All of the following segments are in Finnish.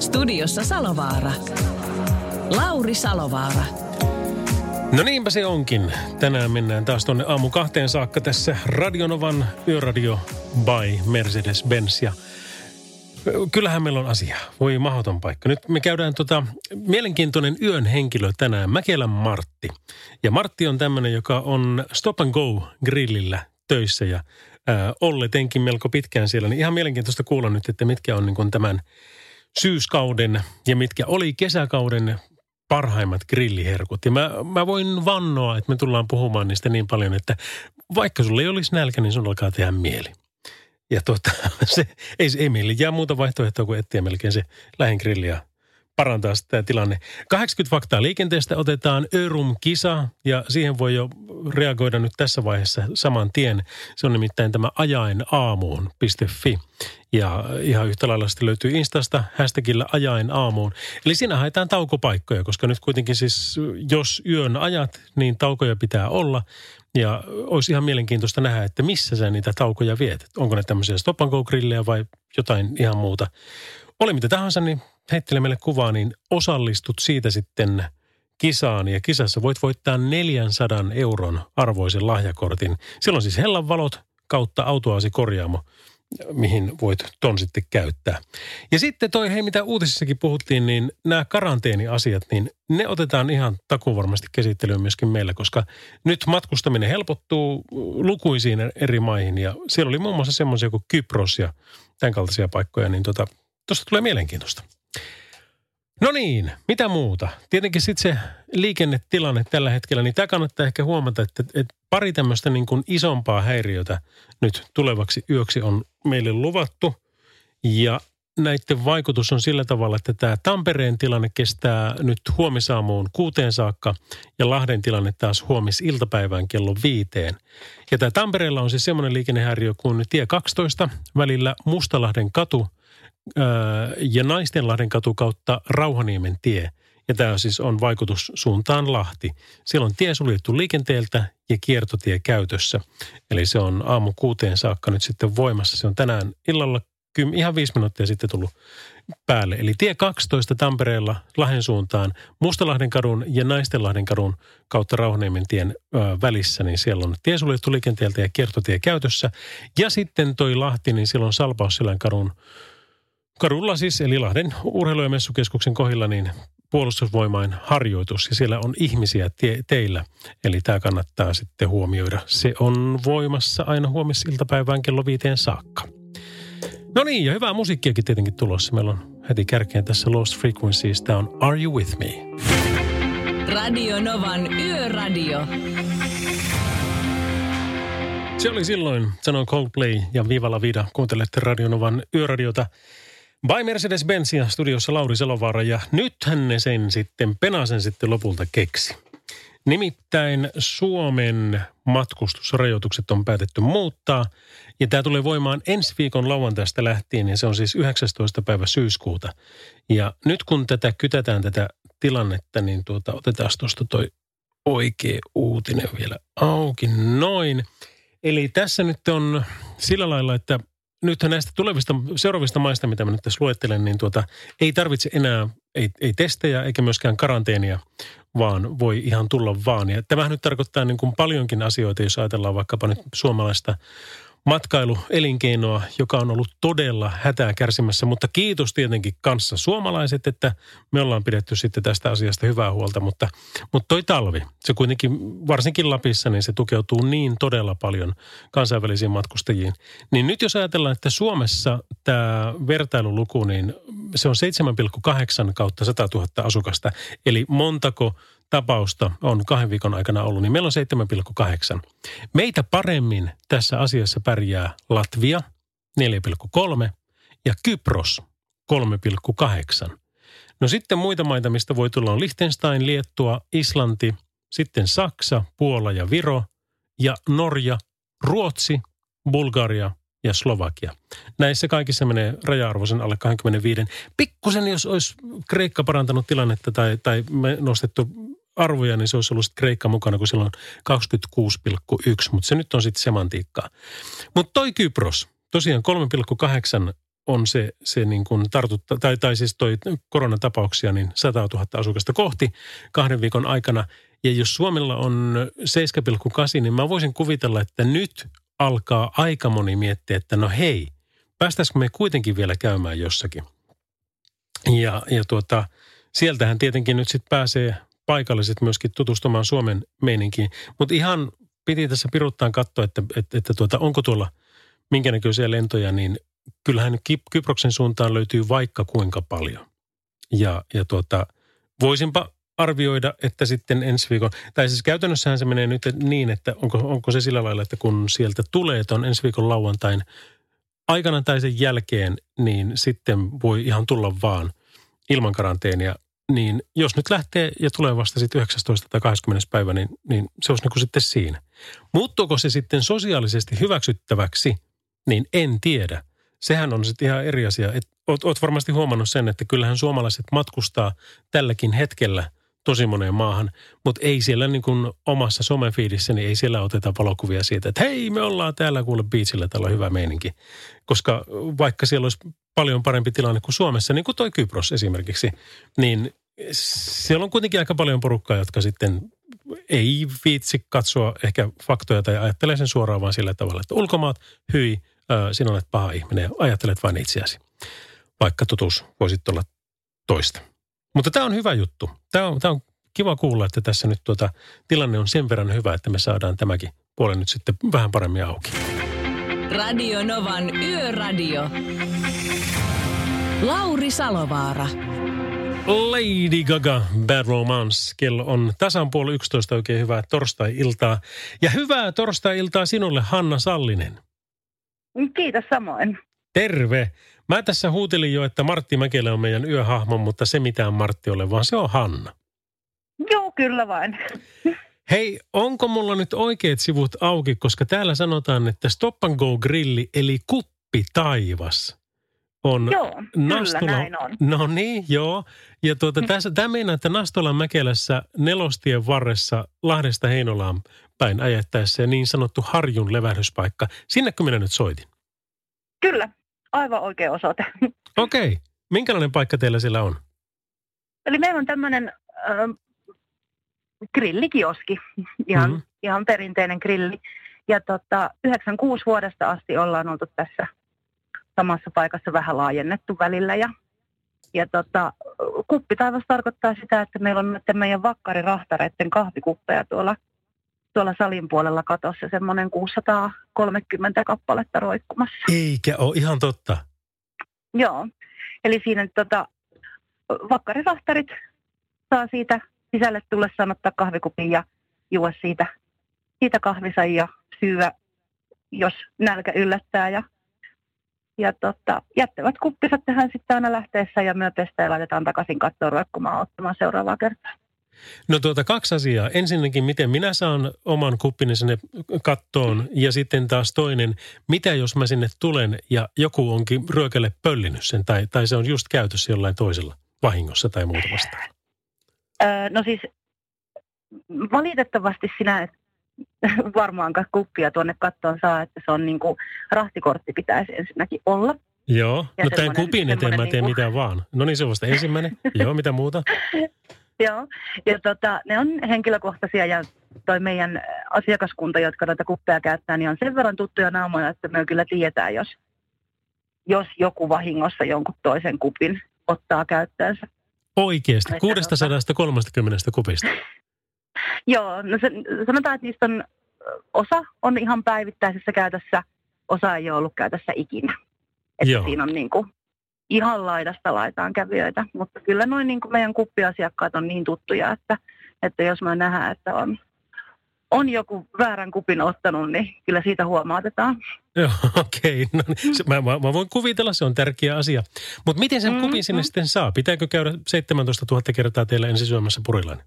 Studiossa Salovaara. Lauri Salovaara. No niinpä se onkin. Tänään mennään taas tuonne aamu kahteen saakka tässä Radionovan Yöradio by Mercedes-Benz. Ja kyllähän meillä on asia. Voi mahdoton paikka. Nyt me käydään tota, mielenkiintoinen yön henkilö tänään, Mäkelän Martti. Ja Martti on tämmöinen, joka on Stop and Go grillillä töissä ja äh, olletenkin melko pitkään siellä. Niin ihan mielenkiintoista kuulla nyt, että mitkä on niin tämän syyskauden ja mitkä oli kesäkauden parhaimmat grilliherkut. Ja mä, mä voin vannoa, että me tullaan puhumaan niistä niin paljon, että vaikka sulla ei olisi nälkä, niin sun alkaa tehdä mieli. Ja tuota, se, ei, ei meille jää muuta vaihtoehtoa kuin etsiä melkein se lähin grilliä parantaa sitä tilanne. 80 faktaa liikenteestä otetaan Örum-kisa ja siihen voi jo reagoida nyt tässä vaiheessa saman tien. Se on nimittäin tämä ajainaamuun.fi. Ja ihan yhtä lailla sitten löytyy Instasta hashtagillä ajain aamuun. Eli siinä haetaan taukopaikkoja, koska nyt kuitenkin siis, jos yön ajat, niin taukoja pitää olla. Ja olisi ihan mielenkiintoista nähdä, että missä sä niitä taukoja viet. Onko ne tämmöisiä stop grillejä vai jotain ihan muuta. Oli mitä tahansa, niin heittele meille kuvaa, niin osallistut siitä sitten kisaan. Ja kisassa voit voittaa 400 euron arvoisen lahjakortin. Silloin siis Hellan valot kautta autoasi korjaamo mihin voit ton sitten käyttää. Ja sitten toi, hei mitä uutisissakin puhuttiin, niin nämä karanteeniasiat, niin ne otetaan ihan takuvarmasti käsittelyyn myöskin meillä, koska nyt matkustaminen helpottuu lukuisiin eri maihin ja siellä oli muun muassa semmoisia kuin Kypros ja tämän kaltaisia paikkoja, niin tuosta tota, tulee mielenkiintoista. No niin, mitä muuta? Tietenkin sitten se liikennetilanne tällä hetkellä, niin tämä kannattaa ehkä huomata, että, että pari tämmöistä niin kuin isompaa häiriötä nyt tulevaksi yöksi on meille luvattu. Ja näiden vaikutus on sillä tavalla, että tämä Tampereen tilanne kestää nyt huomisaamuun kuuteen saakka ja Lahden tilanne taas huomis iltapäivään kello viiteen. Ja tämä Tampereella on siis semmoinen liikennehäiriö kuin tie 12 välillä Mustalahden katu – ja Naistenlahden katu kautta Rauhaniemen tie. Ja tämä siis on vaikutus suuntaan Lahti. Siellä on tie suljettu liikenteeltä ja kiertotie käytössä. Eli se on aamu kuuteen saakka nyt sitten voimassa. Se on tänään illalla kym, ihan viisi minuuttia sitten tullut päälle. Eli tie 12 Tampereella Lahden suuntaan Mustalahden kadun ja Naistenlahden kadun kautta Rauhaniemen tien ö, välissä, niin siellä on tie suljettu liikenteeltä ja kiertotie käytössä. Ja sitten toi Lahti, niin siellä on Salpausselän kadun Kadulla siis, eli Lahden urheilu- ja messukeskuksen kohdilla, niin puolustusvoimain harjoitus ja siellä on ihmisiä tie, teillä. Eli tämä kannattaa sitten huomioida. Se on voimassa aina huomisiltapäivään kello viiteen saakka. No niin, ja hyvää musiikkiakin tietenkin tulossa. Meillä on heti kärkeen tässä Lost Frequencies. Tämä on Are You With Me? Radio Novan Yöradio. Se oli silloin, sanoi Coldplay ja Viva la Vida. Kuuntelette Radionovan yöradiota. By Mercedes-Benz ja studiossa Lauri Selovaara ja nythän ne sen sitten, Penasen sitten lopulta keksi. Nimittäin Suomen matkustusrajoitukset on päätetty muuttaa ja tämä tulee voimaan ensi viikon lauantaista lähtien ja se on siis 19. päivä syyskuuta. Ja nyt kun tätä kytätään tätä tilannetta, niin tuota, otetaan tuosta toi oikea uutinen vielä auki. Noin. Eli tässä nyt on sillä lailla, että nythän näistä tulevista, seuraavista maista, mitä mä nyt tässä luettelen, niin tuota, ei tarvitse enää, ei, ei testejä eikä myöskään karanteenia, vaan voi ihan tulla vaan. Ja tämähän nyt tarkoittaa niin kuin paljonkin asioita, jos ajatellaan vaikkapa nyt suomalaista matkailuelinkeinoa, joka on ollut todella hätää kärsimässä. Mutta kiitos tietenkin kanssa suomalaiset, että me ollaan pidetty sitten tästä asiasta hyvää huolta. Mutta, mutta toi talvi, se kuitenkin varsinkin Lapissa, niin se tukeutuu niin todella paljon kansainvälisiin matkustajiin. Niin nyt jos ajatellaan, että Suomessa tämä vertailuluku, niin se on 7,8 kautta 100 000 asukasta. Eli montako tapausta on kahden viikon aikana ollut, niin meillä on 7,8. Meitä paremmin tässä asiassa pärjää Latvia 4,3 ja Kypros 3,8. No sitten muita maita, mistä voi tulla on Liechtenstein, Liettua, Islanti, sitten Saksa, Puola ja Viro ja Norja, Ruotsi, Bulgaria ja Slovakia. Näissä kaikissa menee raja-arvoisen alle 25. Pikkusen, jos olisi Kreikka parantanut tilannetta tai, tai nostettu arvoja, niin se olisi ollut Kreikka mukana, kun silloin 26,1, mutta se nyt on sitten semantiikkaa. Mutta toi Kypros, tosiaan 3,8 on se, se niin kuin tartutta, tai, tai siis toi koronatapauksia, niin 100 000 asukasta kohti kahden viikon aikana. Ja jos Suomella on 7,8, niin mä voisin kuvitella, että nyt alkaa aika moni miettiä, että no hei, päästäisikö me kuitenkin vielä käymään jossakin. Ja, ja tuota, sieltähän tietenkin nyt sitten pääsee paikalliset myöskin tutustumaan Suomen meininkiin. Mutta ihan piti tässä piruttaan katsoa, että, että, että tuota, onko tuolla minkä näköisiä lentoja, niin kyllähän Kyproksen suuntaan löytyy vaikka kuinka paljon. Ja, ja tuota, voisinpa arvioida, että sitten ensi viikon, tai siis käytännössähän se menee nyt niin, että onko, onko se sillä lailla, että kun sieltä tulee tuon ensi viikon lauantain aikana tai sen jälkeen, niin sitten voi ihan tulla vaan ilman karanteenia. Niin jos nyt lähtee ja tulee vasta sitten 19. tai 20. päivä, niin, niin se olisi niin kuin sitten siinä. Muuttuuko se sitten sosiaalisesti hyväksyttäväksi, niin en tiedä. Sehän on sitten ihan eri asia. Et, oot, oot varmasti huomannut sen, että kyllähän suomalaiset matkustaa tälläkin hetkellä – tosi moneen maahan, mutta ei siellä niin kuin omassa somefiidissä, niin ei siellä oteta valokuvia siitä, että hei, me ollaan täällä kuule biitsillä, täällä on hyvä meininki. Koska vaikka siellä olisi paljon parempi tilanne kuin Suomessa, niin kuin toi Kypros esimerkiksi, niin siellä on kuitenkin aika paljon porukkaa, jotka sitten ei viitsi katsoa ehkä faktoja tai ajattelee sen suoraan vaan sillä tavalla, että ulkomaat, hyi, sinä olet paha ihminen ja ajattelet vain itseäsi. Vaikka totuus voisit olla toista. Mutta tämä on hyvä juttu. Tämä on, tämä on kiva kuulla, että tässä nyt tuota, tilanne on sen verran hyvä, että me saadaan tämäkin puoli nyt sitten vähän paremmin auki. Radio Novan Yöradio. Lauri Salovaara. Lady Gaga, Bad Romance. Kello on tasan puoli 11. Oikein hyvää torstai-iltaa. Ja hyvää torstai-iltaa sinulle, Hanna Sallinen. Kiitos samoin. Terve. Mä tässä huutelin jo, että Martti Mäkelä on meidän yöhahmo, mutta se mitään Martti ole, vaan se on Hanna. Joo, kyllä vain. Hei, onko mulla nyt oikeat sivut auki, koska täällä sanotaan, että Stop and Go grilli eli kuppi taivas on Joo, Nastola... kyllä näin on. No niin, joo. Ja tuota, tässä, tämä meinaa, että Nastolan Mäkelässä nelostien varressa Lahdesta Heinolaan päin ajettaessa ja niin sanottu Harjun levähdyspaikka. Sinnekö minä nyt soitin? Kyllä, aivan oikea osoite. Okei. Okay. Minkälainen paikka teillä siellä on? Eli meillä on tämmöinen äh, grillikioski, ihan, mm-hmm. ihan perinteinen grilli. Ja tota, 96 vuodesta asti ollaan oltu tässä samassa paikassa vähän laajennettu välillä. Ja, ja tota, kuppitaivas tarkoittaa sitä, että meillä on meidän vakkarirahtareiden kahvikuppeja tuolla tuolla salin puolella katossa semmoinen 630 kappaletta roikkumassa. Eikä ole ihan totta. Joo, eli siinä tota, vakkarirahtarit saa siitä sisälle tulla sanottaa kahvikupin ja juo siitä, siitä kahvisa ja syyä, jos nälkä yllättää. Ja, ja tota, jättävät kuppisat tähän sitten aina lähteessä ja myöpestä ja laitetaan takaisin kattoon roikkumaan ottamaan seuraavaa kertaa. No tuota kaksi asiaa. Ensinnäkin, miten minä saan oman kuppini sinne kattoon ja sitten taas toinen, mitä jos mä sinne tulen ja joku onkin ryökälle pöllinyt sen tai, tai se on just käytössä jollain toisella vahingossa tai muuta vastaan? Öö, no siis valitettavasti sinä et varmaankaan kuppia tuonne kattoon saa, että se on niin kuin rahtikortti pitäisi ensinnäkin olla. Joo, ja no tämän kupin eteen mä teen niin kuin... mitä vaan. No niin, se on vasta ensimmäinen. Joo, mitä muuta? Joo, ja tota, ne on henkilökohtaisia ja toi meidän asiakaskunta, jotka noita kuppeja käyttää, niin on sen verran tuttuja naamoja, että me kyllä tietää, jos, jos joku vahingossa jonkun toisen kupin ottaa käyttöönsä. Oikeasti? 630 kupista? Joo, no se, sanotaan, että niistä on osa on ihan päivittäisessä käytössä, osa ei ole ollut käytössä ikinä. Että Joo. siinä on niin kuin ihan laidasta laitaan kävijöitä, mutta kyllä noin niin kuin meidän kuppiasiakkaat on niin tuttuja, että, että jos mä nähdään, että on, on joku väärän kupin ottanut, niin kyllä siitä huomautetaan. Joo, okei. Okay. No, niin, se, mä, mä, mä voin kuvitella, se on tärkeä asia. Mutta miten sen mm, kupin sinne mm. sitten saa? Pitääkö käydä 17 000 kertaa teillä ensin syömässä purilainen?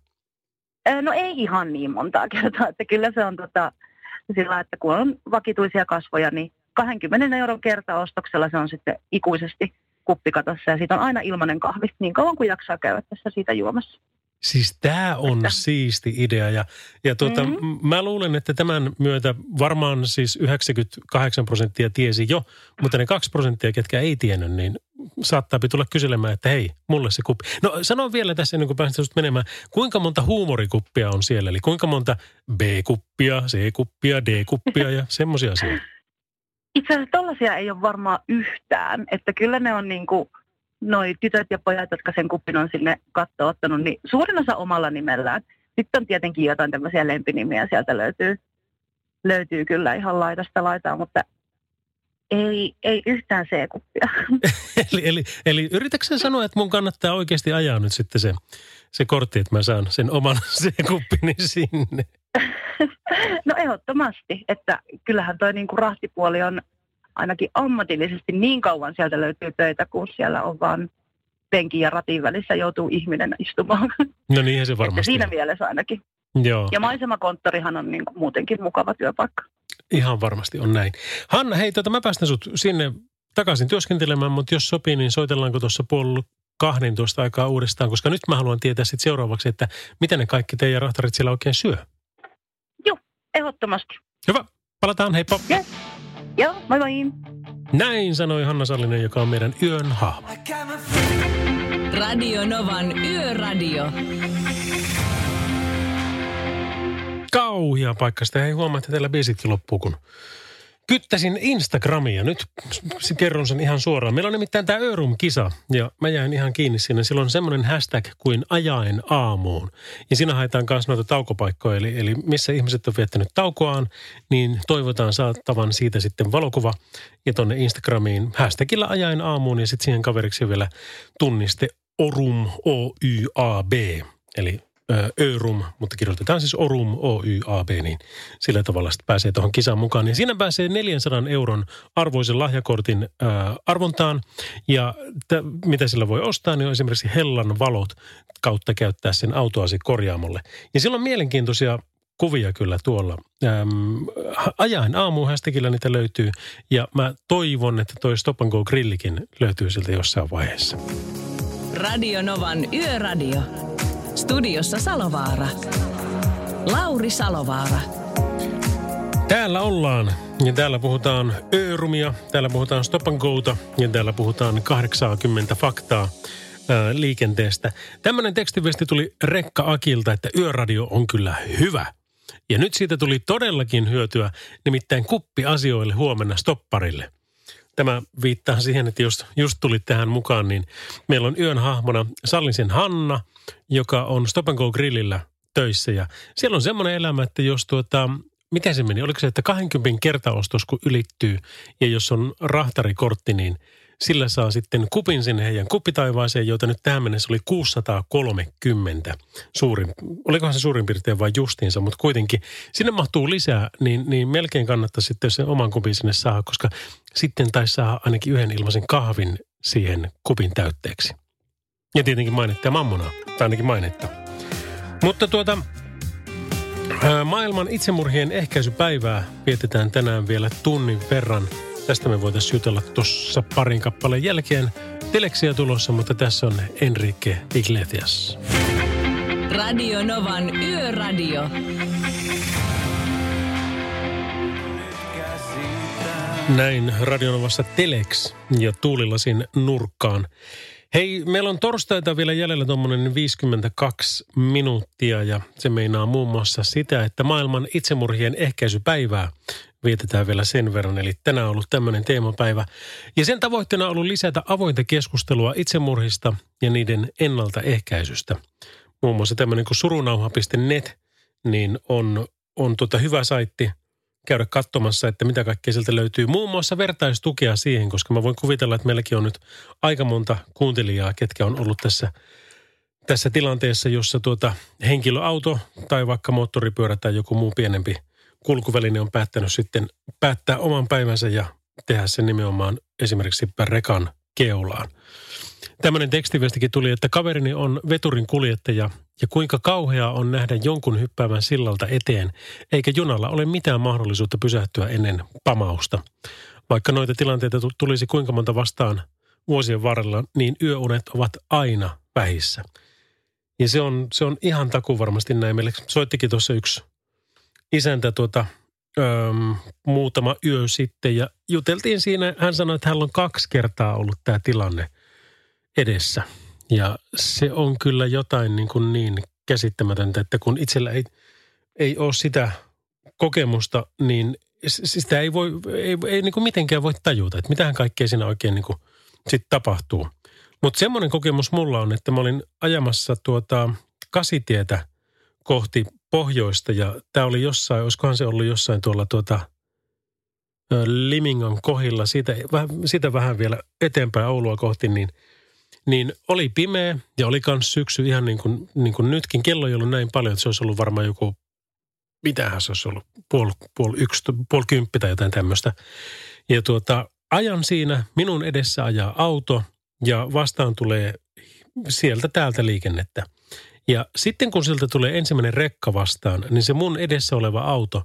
No ei ihan niin montaa kertaa, että kyllä se on tota, sillä, että kun on vakituisia kasvoja, niin 20 euron kertaostoksella se on sitten ikuisesti kuppikatossa ja siitä on aina ilmainen kahvi niin kauan kuin jaksaa käydä tässä siitä juomassa. Siis tämä on että. siisti idea ja, ja tuota, mm-hmm. mä luulen, että tämän myötä varmaan siis 98 prosenttia tiesi jo, mutta ne 2 prosenttia, ketkä ei tiennyt, niin saattaa tulla kyselemään, että hei, mulle se kuppi. No sano vielä tässä ennen kuin päästään menemään, kuinka monta huumorikuppia on siellä? Eli kuinka monta B-kuppia, C-kuppia, D-kuppia ja semmoisia asioita? Itse asiassa tollaisia ei ole varmaan yhtään, että kyllä ne on niin kuin noi tytöt ja pojat, jotka sen kuppin on sinne kattoon ottanut, niin suurin osa omalla nimellään. Sitten on tietenkin jotain tämmöisiä lempinimiä sieltä löytyy, löytyy kyllä ihan laidasta laitaa, mutta ei, ei yhtään C-kuppia. eli, eli, eli yritätkö sanoa, että mun kannattaa oikeasti ajaa nyt sitten se, se kortti, että mä saan sen oman C-kuppini sinne? no ehdottomasti, että kyllähän toi niinku rahtipuoli on ainakin ammatillisesti niin kauan sieltä löytyy töitä, kun siellä on vaan penkin ja ratin välissä joutuu ihminen istumaan. No niin, se varmasti. Että siinä mielessä ainakin. Joo. Ja maisemakonttorihan on niin kuin muutenkin mukava työpaikka. Ihan varmasti on näin. Hanna, hei, tota, mä päästän sut sinne takaisin työskentelemään, mutta jos sopii, niin soitellaanko tuossa puolella 12 aikaa uudestaan, koska nyt mä haluan tietää sitten seuraavaksi, että mitä ne kaikki teidän rahtarit siellä oikein syö. Joo, ehdottomasti. Hyvä, palataan, heippa. Yes. Joo, moi moi. Näin sanoi Hanna Sallinen, joka on meidän yön hahmo. Radio Novan Yöradio. Kauhia paikka. Sitä ei huomaa, että teillä biisitkin loppuu, kun kyttäsin Instagramia. Nyt kerron sen ihan suoraan. Meillä on nimittäin tämä Örum-kisa ja mä jäin ihan kiinni sinne. Silloin on semmoinen hashtag kuin ajaen aamuun. Ja siinä haetaan myös noita taukopaikkoja. Eli, eli missä ihmiset on viettänyt taukoaan, niin toivotaan saattavan siitä sitten valokuva. Ja tonne Instagramiin hashtagilla ajaen aamuun ja sitten siihen kaveriksi vielä tunniste Orum O-Y-A-B. Eli Örum, mutta kirjoitetaan siis Orum, O-Y-A-B, niin sillä tavalla sitten pääsee tuohon kisaan mukaan. Ja siinä pääsee 400 euron arvoisen lahjakortin ää, arvontaan. Ja t- mitä sillä voi ostaa, niin on esimerkiksi Hellan valot kautta käyttää sen autoasi korjaamolle. Ja silloin on mielenkiintoisia kuvia kyllä tuolla. Ähm, ajaen aamuun hashtagillä niitä löytyy ja mä toivon, että toi Stop and Go grillikin löytyy siltä jossain vaiheessa. Radio Novan Yöradio. Studiossa Salovaara. Lauri Salovaara. Täällä ollaan ja täällä puhutaan Öörumia, täällä puhutaan Stop and Go'ta ja täällä puhutaan 80 faktaa ää, liikenteestä. Tämmöinen tekstiviesti tuli Rekka Akilta, että Yöradio on kyllä hyvä. Ja nyt siitä tuli todellakin hyötyä, nimittäin kuppi asioille huomenna stopparille – Tämä viittaa siihen, että jos just tulit tähän mukaan, niin meillä on yön hahmona Sallisen Hanna, joka on Stop Go Grillillä töissä. Ja siellä on semmoinen elämä, että jos tuota, miten se meni? Oliko se, että 20 kertaostos kun ylittyy ja jos on rahtarikortti, niin – sillä saa sitten kupin sinne heidän kuppitaivaaseen, joita nyt tähän mennessä oli 630 suurin. Olikohan se suurin piirtein vain justiinsa, mutta kuitenkin sinne mahtuu lisää, niin, niin melkein kannattaa sitten se oman kupin sinne saa, koska sitten taisi saa ainakin yhden ilmaisen kahvin siihen kupin täytteeksi. Ja tietenkin mainittaa mammona, tai ainakin mainetta. Mutta tuota, maailman itsemurhien ehkäisypäivää vietetään tänään vielä tunnin verran – Tästä me voitaisiin jutella tuossa parin kappaleen jälkeen. Teleksiä tulossa, mutta tässä on Enrique Iglesias. Radio Novan Yöradio. Näin Radionovassa Telex ja Tuulilasin nurkkaan. Hei, meillä on torstaita vielä jäljellä tuommoinen 52 minuuttia ja se meinaa muun muassa sitä, että maailman itsemurhien ehkäisypäivää vietetään vielä sen verran. Eli tänään on ollut tämmöinen teemapäivä. Ja sen tavoitteena on ollut lisätä avointa keskustelua itsemurhista ja niiden ennaltaehkäisystä. Muun muassa tämmöinen kuin surunauha.net, niin on, on tota hyvä saitti käydä katsomassa, että mitä kaikkea sieltä löytyy. Muun muassa vertaistukea siihen, koska mä voin kuvitella, että meilläkin on nyt aika monta kuuntelijaa, ketkä on ollut tässä tässä tilanteessa, jossa tuota henkilöauto tai vaikka moottoripyörä tai joku muu pienempi kulkuväline on päättänyt sitten päättää oman päivänsä ja tehdä sen nimenomaan esimerkiksi rekan keulaan. Tämmöinen tekstiviestikin tuli, että kaverini on veturin kuljettaja ja kuinka kauheaa on nähdä jonkun hyppäävän sillalta eteen, eikä junalla ole mitään mahdollisuutta pysähtyä ennen pamausta. Vaikka noita tilanteita tulisi kuinka monta vastaan vuosien varrella, niin yöunet ovat aina vähissä. Ja se on, se on ihan taku varmasti näin. Meille soittikin tuossa yksi isäntä tuota, öö, muutama yö sitten ja juteltiin siinä. Hän sanoi, että hän on kaksi kertaa ollut tämä tilanne edessä. Ja se on kyllä jotain niin, kuin niin käsittämätöntä, että kun itsellä ei, ei ole sitä kokemusta, niin sitä ei voi, ei, ei niin kuin mitenkään voi tajuta, että mitähän kaikkea siinä oikein niin kuin sit tapahtuu. Mutta semmoinen kokemus mulla on, että mä olin ajamassa tuota kasitietä kohti pohjoista ja tämä oli jossain, olisikohan se ollut jossain tuolla tuota Limingan kohilla, siitä, siitä vähän vielä eteenpäin Oulua kohti, niin, niin oli pimeä ja oli myös syksy ihan niin kuin, niin kuin nytkin. Kello ei ollut näin paljon, että se olisi ollut varmaan joku, mitähän se olisi ollut, puoli, puoli yksi, puoli kymppi tai jotain tämmöistä. Ja tuota, ajan siinä, minun edessä ajaa auto ja vastaan tulee sieltä täältä liikennettä. Ja sitten kun siltä tulee ensimmäinen rekka vastaan, niin se mun edessä oleva auto,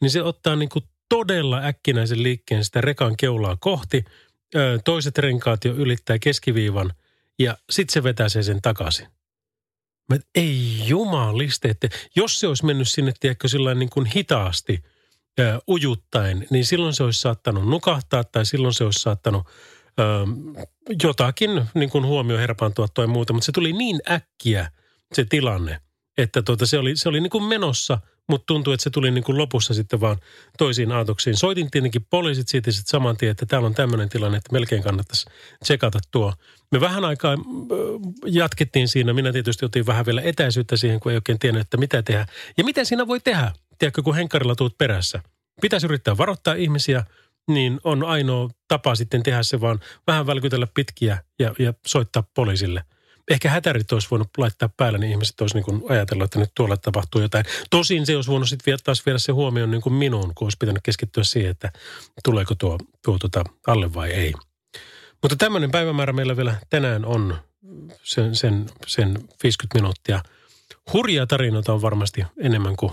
niin se ottaa niin kuin todella äkkinäisen liikkeen sitä rekan keulaa kohti. Toiset renkaat jo ylittää keskiviivan ja sitten se vetää sen takaisin. Mä, ei jumaliste, että jos se olisi mennyt sinne, tiedätkö, sillä niin kuin hitaasti ö, ujuttaen, niin silloin se olisi saattanut nukahtaa tai silloin se olisi saattanut ö, jotakin niin kuin huomio herpaantua tai muuta. Mutta se tuli niin äkkiä se tilanne, että tuota, se oli, se oli niin kuin menossa, mutta tuntui, että se tuli niin kuin lopussa sitten vaan toisiin aatoksiin. Soitin tietenkin poliisit siitä sitten saman tien, että täällä on tämmöinen tilanne, että melkein kannattaisi tsekata tuo. Me vähän aikaa jatkettiin siinä. Minä tietysti otin vähän vielä etäisyyttä siihen, kun ei oikein tiennyt, että mitä tehdä. Ja mitä siinä voi tehdä? Tiedätkö, kun henkarilla tuut perässä. Pitäisi yrittää varoittaa ihmisiä, niin on ainoa tapa sitten tehdä se vaan vähän välkytellä pitkiä ja, ja soittaa poliisille – ehkä hätärit olisi voinut laittaa päälle, niin ihmiset olisi niin ajatellut, että nyt tuolla tapahtuu jotain. Tosin se olisi voinut sitten taas viedä se huomioon niin kuin minuun, kun olisi pitänyt keskittyä siihen, että tuleeko tuo, tuo tuota alle vai ei. Mutta tämmöinen päivämäärä meillä vielä tänään on sen, sen, sen 50 minuuttia. Hurjia tarinoita on varmasti enemmän kuin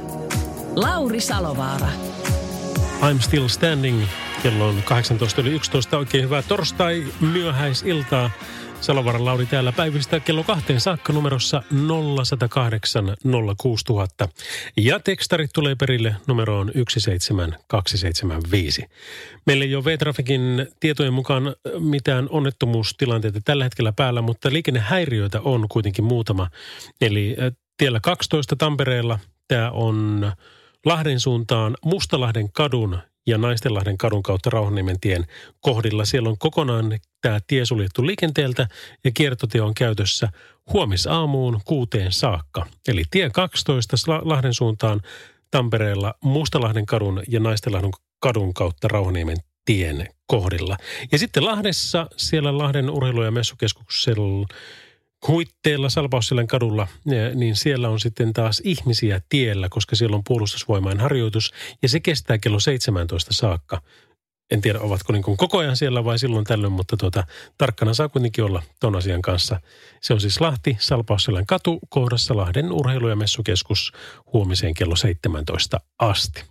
Lauri Salovaara. I'm still standing. Kello on 18 yli 11. Oikein hyvää torstai myöhäisiltaa. Salovaaran Lauri täällä päivistä kello kahteen saakka numerossa 0108 06000. Ja tekstarit tulee perille numeroon 17275. Meillä ei ole V-Trafikin tietojen mukaan mitään onnettomuustilanteita tällä hetkellä päällä, mutta liikennehäiriöitä on kuitenkin muutama. Eli äh, tiellä 12 Tampereella tämä on Lahden suuntaan Mustalahden kadun ja Naistenlahden kadun kautta Rauhanniemen tien kohdilla. Siellä on kokonaan tämä tie suljettu liikenteeltä ja kiertotie on käytössä huomisaamuun kuuteen saakka. Eli tie 12 Lahden suuntaan Tampereella Mustalahden kadun ja Naistenlahden kadun kautta Rauhaniemen tien kohdilla. Ja sitten Lahdessa, siellä Lahden urheilu- ja messukeskuksella huitteella Salpausselän kadulla, niin siellä on sitten taas ihmisiä tiellä, koska siellä on puolustusvoimain harjoitus ja se kestää kello 17 saakka. En tiedä, ovatko niin koko ajan siellä vai silloin tällöin, mutta tuota, tarkkana saa kuitenkin olla ton asian kanssa. Se on siis Lahti, Salpausselän katu, kohdassa Lahden urheilu- ja messukeskus huomiseen kello 17 asti.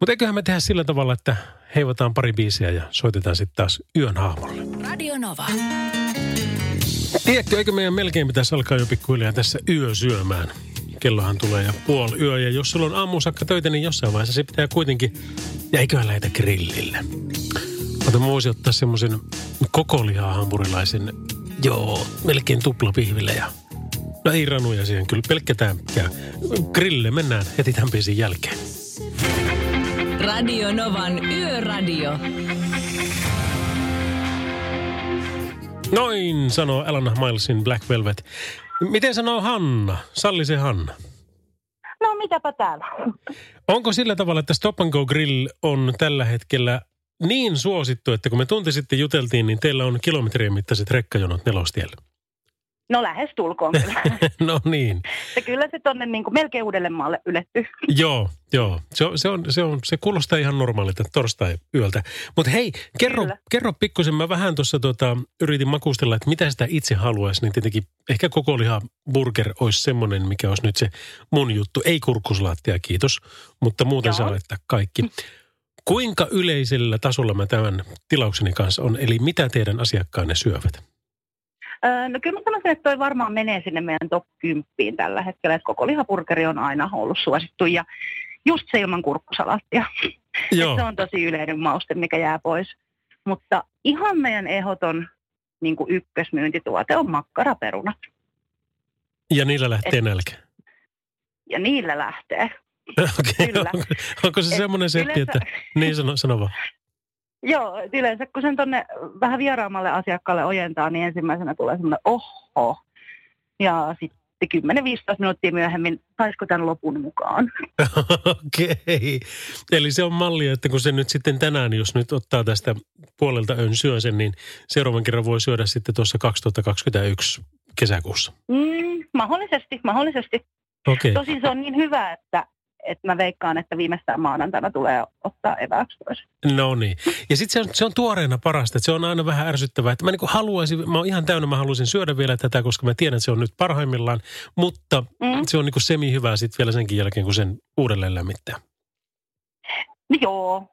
Mutta eiköhän me tehdä sillä tavalla, että heivataan pari biisiä ja soitetaan sitten taas yön haamolle. Radio Nova. Tiedätkö, eikö meidän melkein pitäisi alkaa jo pikkuhiljaa tässä yö syömään? Kellohan tulee ja puoli yö ja jos sulla on aamusakka töitä, niin jossain vaiheessa se pitää kuitenkin, ja eiköhän lähetä grillille. Mutta mä voisin ottaa semmoisen kokolihaa hampurilaisen, joo, melkein tuplapihville ja No ei ranuja siihen, kyllä pelkkä tämppiä. Grille mennään heti tämän jälkeen. Radio Novan Yöradio. Noin, sanoo Alan Milesin Black Velvet. Miten sanoo Hanna? Salli se Hanna. No mitäpä täällä. Onko sillä tavalla, että Stop and Go Grill on tällä hetkellä niin suosittu, että kun me tunti sitten juteltiin, niin teillä on kilometrien mittaiset rekkajonot nelostiellä? No lähes tulkoon kyllä. no niin. Se kyllä se tonne niin kuin melkein Uudellemaalle yletty. Joo, joo. Se, on, se, on, se, on, se kuulostaa ihan normaalilta torstai-yöltä. Mutta hei, kerro, kerro pikkusen. Mä vähän tuossa tota, yritin makustella, että mitä sitä itse haluaisi. Niin tietenkin ehkä koko liha burger olisi semmoinen, mikä olisi nyt se mun juttu. Ei kurkkuslaattia, kiitos. Mutta muuten Joo. saa laittaa kaikki. Kuinka yleisellä tasolla mä tämän tilaukseni kanssa on? Eli mitä teidän asiakkaanne syövät? No kyllä mä sanoisin, että toi varmaan menee sinne meidän top 10 tällä hetkellä. Että koko lihapurkeri on aina ollut suosittu ja just se ilman kurkkusalaattia. Joo, Se on tosi yleinen mauste, mikä jää pois. Mutta ihan meidän ehdoton niin kuin ykkösmyyntituote on makkaraperunat. ja niillä lähtee nälkä. Ja niillä lähtee. Okei, Kyllä. onko, onko se Et semmoinen setti, yleensä- että... Niin, sano, sano vaan. Joo, yleensä kun sen tonne vähän vieraammalle asiakkaalle ojentaa, niin ensimmäisenä tulee semmoinen oho. Ja sitten 10-15 minuuttia myöhemmin, saisiko tämän lopun mukaan? Okei. Eli se on malli, että kun se nyt sitten tänään, jos nyt ottaa tästä puolelta ön syö sen, niin seuraavan kerran voi syödä sitten tuossa 2021 kesäkuussa. Mm, mahdollisesti, mahdollisesti. Okei. Tosin se on niin hyvä, että, että mä veikkaan, että viimeistään maanantaina tulee ottaa evääksi pois. No niin. Ja sitten se on, se on tuoreena parasta, että se on aina vähän ärsyttävää. Että mä niin haluaisin, mä oon ihan täynnä, mä haluaisin syödä vielä tätä, koska mä tiedän, että se on nyt parhaimmillaan. Mutta Mm. se on niin semi hyvää sitten vielä senkin jälkeen, kun sen uudelleen lämmittää. No joo,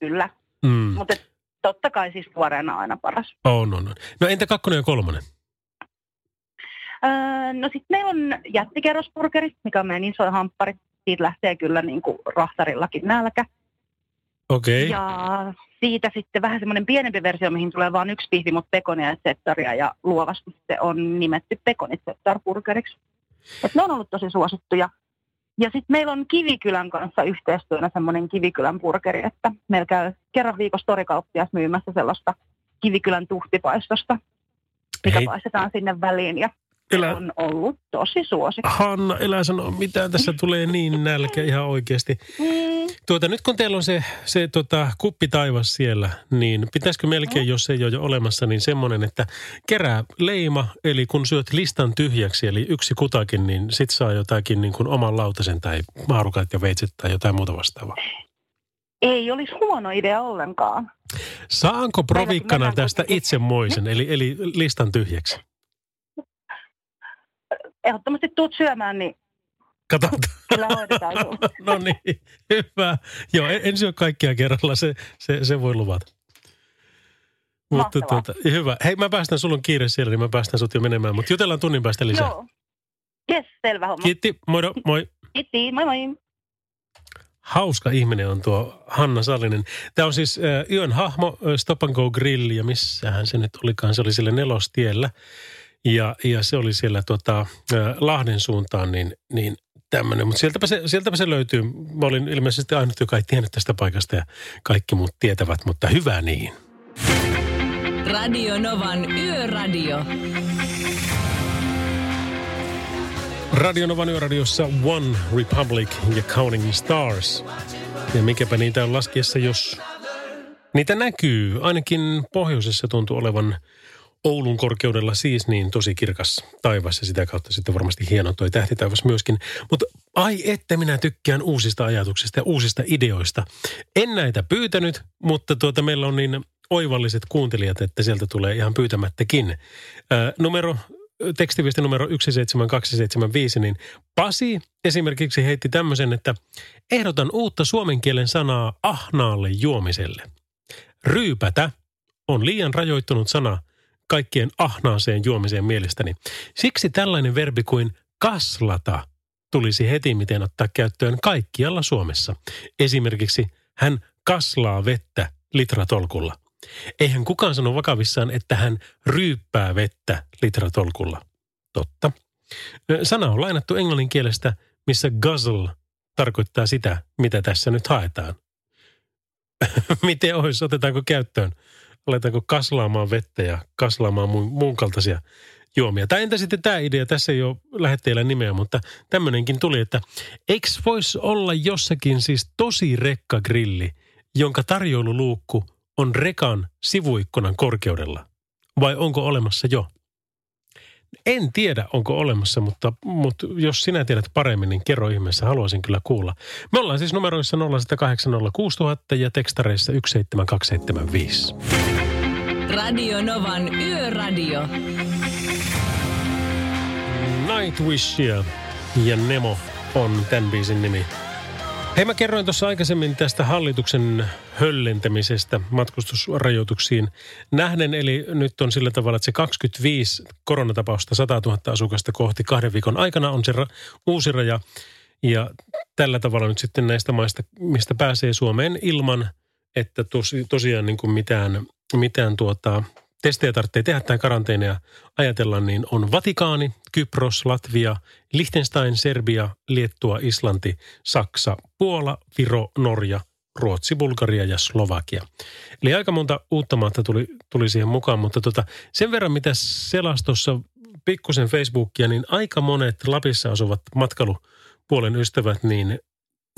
kyllä. Mm. Mutta totta kai siis tuoreena aina paras. On, on, on. No entä kakkonen ja kolmonen? Öö, no sitten meillä on jättikerrosburgeri, mikä on meidän iso hamppari. Siitä lähtee kyllä niin kuin rahtarillakin nälkä. Okei. Ja siitä sitten vähän semmoinen pienempi versio, mihin tulee vain yksi pihvi, mutta pekonia ja zettaria. Ja luovasti sitten on nimetty pekonit zettar-burgeriksi. Et ne on ollut tosi suosittuja. Ja sitten meillä on Kivikylän kanssa yhteistyönä semmoinen Kivikylän burgeri, että meillä käy kerran viikossa torikauppias myymässä sellaista Kivikylän tuhtipaistosta, mikä Hei. paistetaan sinne väliin. Ja se Elä, on ollut tosi suosittu. Hanna, elä sanoa mitään. Tässä tulee niin nälkä ihan oikeasti. Mm, Tuota, nyt kun teillä on se, se tota, kuppi taivas siellä, niin pitäisikö melkein, jos ei ole jo olemassa, niin semmoinen, että kerää leima, eli kun syöt listan tyhjäksi, eli yksi kutakin, niin sit saa jotakin niin kuin oman lautasen tai maarukat ja veitset tai jotain muuta vastaavaa. ei olisi huono idea ollenkaan. Saanko provikkana tästä itsemoisen, eli, eli listan tyhjäksi? Ehdottomasti tuut syömään, niin Katsotaan. kyllä hoidetaan. No niin, hyvä. Joo, en, en syö kaikkia kerralla, se, se, se voi luvata. Mutta Mahtavaa. tuota, hyvä. Hei, mä päästän, sulla on kiire siellä, niin mä päästän sut jo menemään. Mutta jutellaan tunnin päästä lisää. Joo. Jes, selvä homma. Kiitti, moido, moi. Kiitti, moi moi. Hauska ihminen on tuo Hanna Sallinen. Tämä on siis äh, yön hahmo, äh, Stop and Go Grill, ja missähän se nyt olikaan, se oli siellä nelostiellä. Ja, ja se oli siellä tota, Lahden suuntaan, niin, niin tämmöinen. Mutta sieltäpä se, sieltäpä se löytyy. Mä olin ilmeisesti ainut, joka ei tiennyt tästä paikasta ja kaikki muut tietävät, mutta hyvä niin. Radio Novan Yöradio. Radio Novan Yöradiossa One Republic ja Counting Stars. Ja mikäpä niitä on laskiessa, jos niitä näkyy. Ainakin pohjoisessa tuntuu olevan Oulun korkeudella siis niin tosi kirkas taivas ja sitä kautta sitten varmasti hieno toi tähtitaivas myöskin. Mutta ai että minä tykkään uusista ajatuksista ja uusista ideoista. En näitä pyytänyt, mutta tuota meillä on niin oivalliset kuuntelijat, että sieltä tulee ihan pyytämättäkin. Ää, numero tekstiviesti numero 17275, niin Pasi esimerkiksi heitti tämmöisen, että ehdotan uutta suomen kielen sanaa ahnaalle juomiselle. Ryypätä on liian rajoittunut sana kaikkien ahnaaseen juomiseen mielestäni. Siksi tällainen verbi kuin kaslata tulisi heti miten ottaa käyttöön kaikkialla Suomessa. Esimerkiksi hän kaslaa vettä litratolkulla. Eihän kukaan sano vakavissaan, että hän ryyppää vettä litratolkulla. Totta. Sana on lainattu englannin kielestä, missä guzzle tarkoittaa sitä, mitä tässä nyt haetaan. Miten olisi, otetaanko käyttöön? Aletaanko kaslaamaan vettä ja kaslaamaan muun, muun kaltaisia juomia. Tai entä sitten tämä idea, tässä ei ole lähetteellä nimeä, mutta tämmöinenkin tuli, että eikö voisi olla jossakin siis tosi rekkagrilli, jonka tarjoululuukku on rekan sivuikkunan korkeudella? Vai onko olemassa jo? En tiedä, onko olemassa, mutta, mutta jos sinä tiedät paremmin, niin kerro ihmeessä. Haluaisin kyllä kuulla. Me ollaan siis numeroissa 0806000 ja tekstareissa 17275. Radio Novan Yöradio. Nightwishia ja Nemo on tämän biisin nimi. Hei mä kerroin tuossa aikaisemmin tästä hallituksen höllentämisestä matkustusrajoituksiin nähden. Eli nyt on sillä tavalla, että se 25 koronatapausta 100 000 asukasta kohti kahden viikon aikana on se ra- uusi raja. Ja tällä tavalla nyt sitten näistä maista, mistä pääsee Suomeen ilman, että tosi, tosiaan niin kuin mitään, mitään tuota, testejä tarvitsee tehdä tai karanteeneja ajatellaan, niin on Vatikaani, Kypros, Latvia, Liechtenstein, Serbia, Liettua, Islanti, Saksa, Puola, Viro, Norja, Ruotsi, Bulgaria ja Slovakia. Eli aika monta uutta maata tuli, tuli siihen mukaan, mutta tota, sen verran mitä selastossa pikkusen Facebookia, niin aika monet Lapissa asuvat matkailupuolen ystävät, niin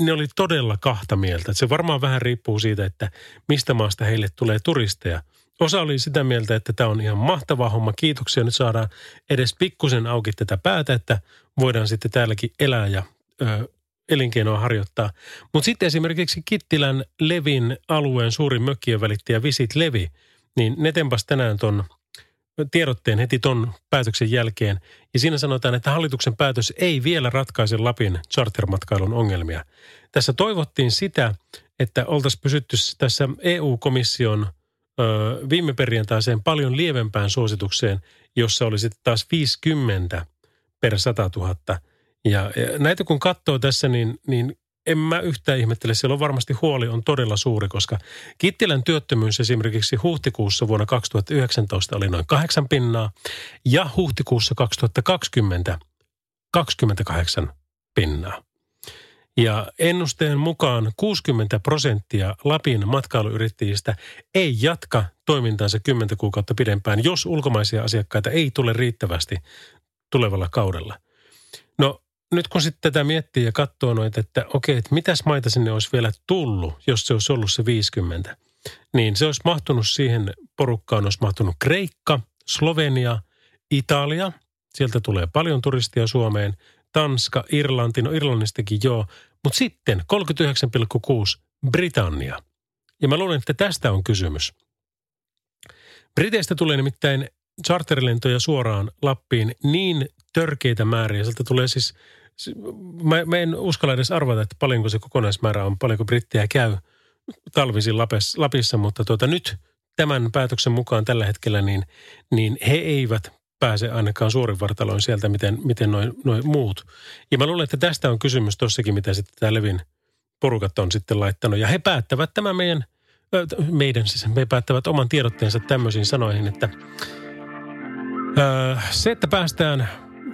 ne oli todella kahta mieltä. Se varmaan vähän riippuu siitä, että mistä maasta heille tulee turisteja – Osa oli sitä mieltä, että tämä on ihan mahtava homma. Kiitoksia. Nyt saadaan edes pikkusen auki tätä päätä, että voidaan sitten täälläkin elää ja ö, elinkeinoa harjoittaa. Mutta sitten esimerkiksi Kittilän Levin alueen suurin mökkien välittäjä Visit Levi, niin ne tempas tänään ton tiedotteen heti ton päätöksen jälkeen. Ja siinä sanotaan, että hallituksen päätös ei vielä ratkaise Lapin chartermatkailun ongelmia. Tässä toivottiin sitä, että oltaisiin pysytty tässä EU-komission – viime perjantaiseen paljon lievempään suositukseen, jossa oli sitten taas 50 per 100 000. Ja, ja näitä kun katsoo tässä, niin, niin en mä yhtään ihmettele. Siellä on varmasti huoli on todella suuri, koska Kittilän työttömyys esimerkiksi huhtikuussa vuonna 2019 oli noin 8 pinnaa ja huhtikuussa 2020 28 pinnaa. Ja ennusteen mukaan 60 prosenttia Lapin matkailuyrittäjistä ei jatka toimintaansa 10 kuukautta pidempään, jos ulkomaisia asiakkaita ei tule riittävästi tulevalla kaudella. No nyt kun sitten tätä miettii ja katsoo noita, että okei, että mitäs maita sinne olisi vielä tullut, jos se olisi ollut se 50, niin se olisi mahtunut siihen porukkaan, olisi mahtunut Kreikka, Slovenia, Italia, sieltä tulee paljon turistia Suomeen, Tanska, Irlanti, no Irlannistakin joo, mutta sitten 39,6 Britannia. Ja mä luulen, että tästä on kysymys. Briteistä tulee nimittäin charterlentoja suoraan Lappiin niin törkeitä määriä. Sieltä tulee siis, mä, mä en uskalla edes arvata, että paljonko se kokonaismäärä on, paljonko brittejä käy talvisin Lapissa, mutta tuota, nyt tämän päätöksen mukaan tällä hetkellä, niin, niin he eivät pääse ainakaan suorin vartaloin sieltä, miten, miten noin noi muut. Ja mä luulen, että tästä on kysymys tossakin, mitä sitten tämä Levin porukat on sitten laittanut. Ja he päättävät tämä meidän, meidän siis, me päättävät oman tiedotteensa tämmöisiin sanoihin, että se, että päästään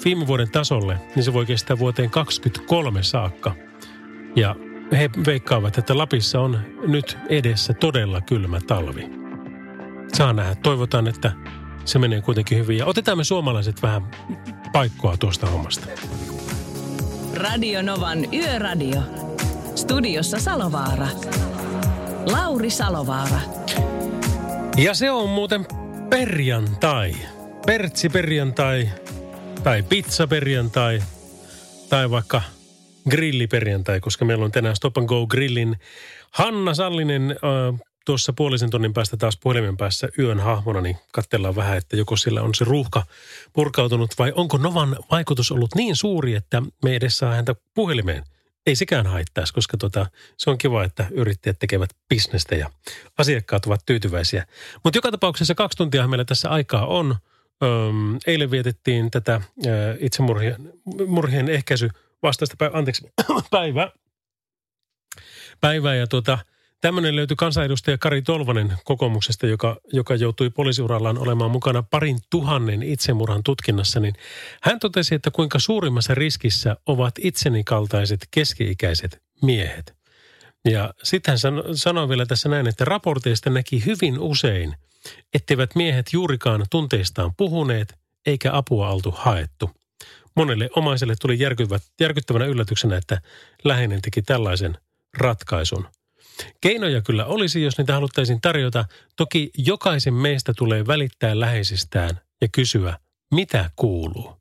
viime vuoden tasolle, niin se voi kestää vuoteen 2023 saakka. Ja he veikkaavat, että Lapissa on nyt edessä todella kylmä talvi. Saa nähdä. Toivotaan, että se menee kuitenkin hyvin. Ja otetaan me suomalaiset vähän paikkoa tuosta hommasta. Radio Novan Yöradio. Studiossa Salovaara. Lauri Salovaara. Ja se on muuten perjantai. Pertsi perjantai tai pizza perjantai tai vaikka grilliperjantai, koska meillä on tänään Stop and Go Grillin Hanna Sallinen äh, tuossa puolisen tunnin päästä taas puhelimen päässä yön hahmona, niin katsellaan vähän, että joko sillä on se ruuhka purkautunut vai onko Novan vaikutus ollut niin suuri, että me edes saa häntä puhelimeen. Ei sekään haittaisi, koska tota, se on kiva, että yrittäjät tekevät bisnestä ja asiakkaat ovat tyytyväisiä. Mutta joka tapauksessa kaksi tuntia meillä tässä aikaa on. Öm, eilen vietettiin tätä ö, itsemurhien murhien ehkäisy vastaista päivää, anteeksi, päivää. Päivää ja tuota, Tämmöinen löytyi kansanedustaja Kari Tolvanen kokoomuksesta, joka, joka joutui poliisiurallaan olemaan mukana parin tuhannen itsemurhan tutkinnassa, niin hän totesi, että kuinka suurimmassa riskissä ovat itseni kaltaiset keski-ikäiset miehet. Ja sitten hän sano, sanoi vielä tässä näin, että raporteista näki hyvin usein, etteivät miehet juurikaan tunteistaan puhuneet eikä apua oltu haettu. Monelle omaiselle tuli järkyttävänä yllätyksenä, että läheinen teki tällaisen ratkaisun. Keinoja kyllä olisi, jos niitä haluttaisiin tarjota. Toki jokaisen meistä tulee välittää läheisistään ja kysyä, mitä kuuluu.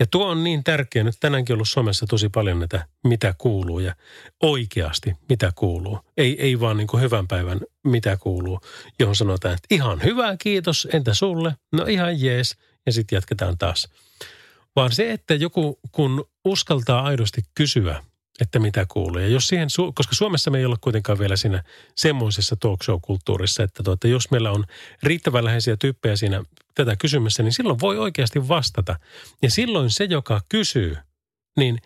Ja tuo on niin tärkeä. Nyt tänäänkin ollut somessa tosi paljon näitä, mitä kuuluu ja oikeasti mitä kuuluu. Ei, ei vaan niin kuin hyvän päivän mitä kuuluu, johon sanotaan, että ihan hyvä, kiitos, entä sulle? No ihan jees. Ja sitten jatketaan taas. Vaan se, että joku kun uskaltaa aidosti kysyä, että mitä kuuluu. Ja jos siihen, koska Suomessa me ei ole kuitenkaan vielä siinä semmoisessa talk show-kulttuurissa, että tuota, jos meillä on riittävän läheisiä tyyppejä siinä tätä kysymässä, niin silloin voi oikeasti vastata. Ja silloin se, joka kysyy, niin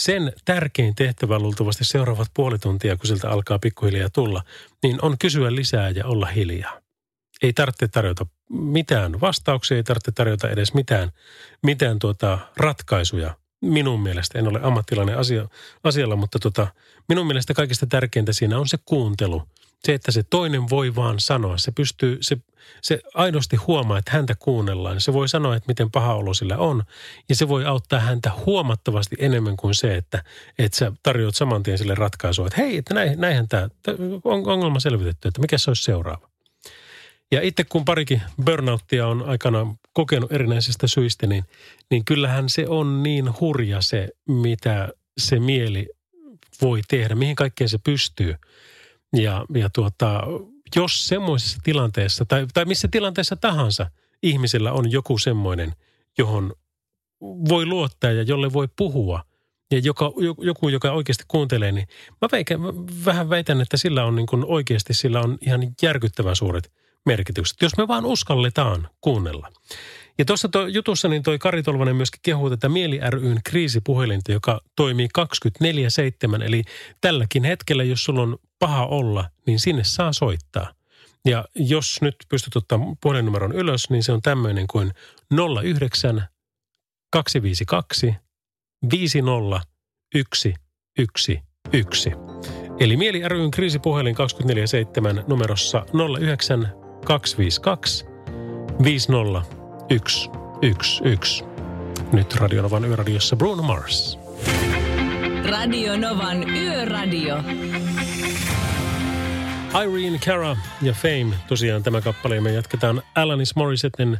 sen tärkein tehtävä luultavasti seuraavat puoli tuntia, kun siltä alkaa pikkuhiljaa tulla, niin on kysyä lisää ja olla hiljaa. Ei tarvitse tarjota mitään vastauksia, ei tarvitse tarjota edes mitään, mitään tuota ratkaisuja, minun mielestä, en ole ammattilainen asia, asialla, mutta tota, minun mielestä kaikista tärkeintä siinä on se kuuntelu. Se, että se toinen voi vaan sanoa. Se pystyy, se, se aidosti huomaa, että häntä kuunnellaan. Se voi sanoa, että miten paha olo sillä on. Ja se voi auttaa häntä huomattavasti enemmän kuin se, että, että sä tarjoat saman tien sille ratkaisua. Että hei, että näin, näinhän tämä, on ongelma selvitetty, että mikä se olisi seuraava. Ja itse kun parikin burnouttia on aikana kokenut erinäisistä syistä, niin, niin kyllähän se on niin hurja se, mitä se mieli voi tehdä, mihin kaikkeen se pystyy. Ja, ja tuota, jos semmoisessa tilanteessa, tai, tai missä tilanteessa tahansa ihmisellä on joku semmoinen, johon voi luottaa ja jolle voi puhua, ja joka, joku, joka oikeasti kuuntelee, niin mä, veikä, mä vähän väitän, että sillä on niin kuin oikeasti sillä on ihan järkyttävän suuret merkitykset, jos me vaan uskalletaan kuunnella. Ja tuossa to, jutussa niin toi Kari Tolvanen myöskin kehuu tätä Mieli ryn kriisipuhelinta, joka toimii 24-7. Eli tälläkin hetkellä, jos sulla on paha olla, niin sinne saa soittaa. Ja jos nyt pystyt ottamaan puhelinnumeron ylös, niin se on tämmöinen kuin 09 252 50 111. Eli Mieli ryn kriisipuhelin 24-7 numerossa 09 252 50111. Nyt Radionovan yöradiossa Bruno Mars. Radio Novan Yöradio. Irene Cara ja Fame, tosiaan tämä kappale. Me jatketaan Alanis Morissetten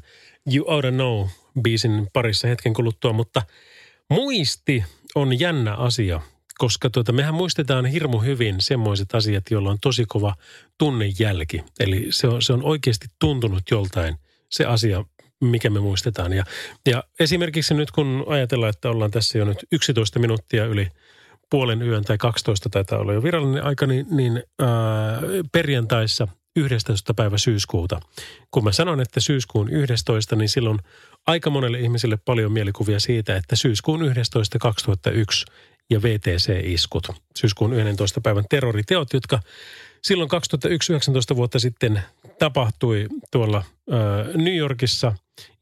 You Oughta Know biisin parissa hetken kuluttua, mutta muisti on jännä asia koska tuota, mehän muistetaan hirmu hyvin semmoiset asiat, joilla on tosi kova tunnejälki. Eli se on, se on oikeasti tuntunut joltain se asia, mikä me muistetaan. Ja, ja esimerkiksi nyt kun ajatellaan, että ollaan tässä jo nyt 11 minuuttia yli puolen yön tai 12 taitaa olla jo virallinen aika, niin, niin ää, perjantaissa 11. päivä syyskuuta. Kun mä sanon, että syyskuun 11, niin silloin aika monelle ihmiselle paljon mielikuvia siitä, että syyskuun 11. 2001 ja VTC-iskut. Syyskuun 11. päivän terroriteot, jotka silloin 2001 19 vuotta sitten tapahtui tuolla äh, New Yorkissa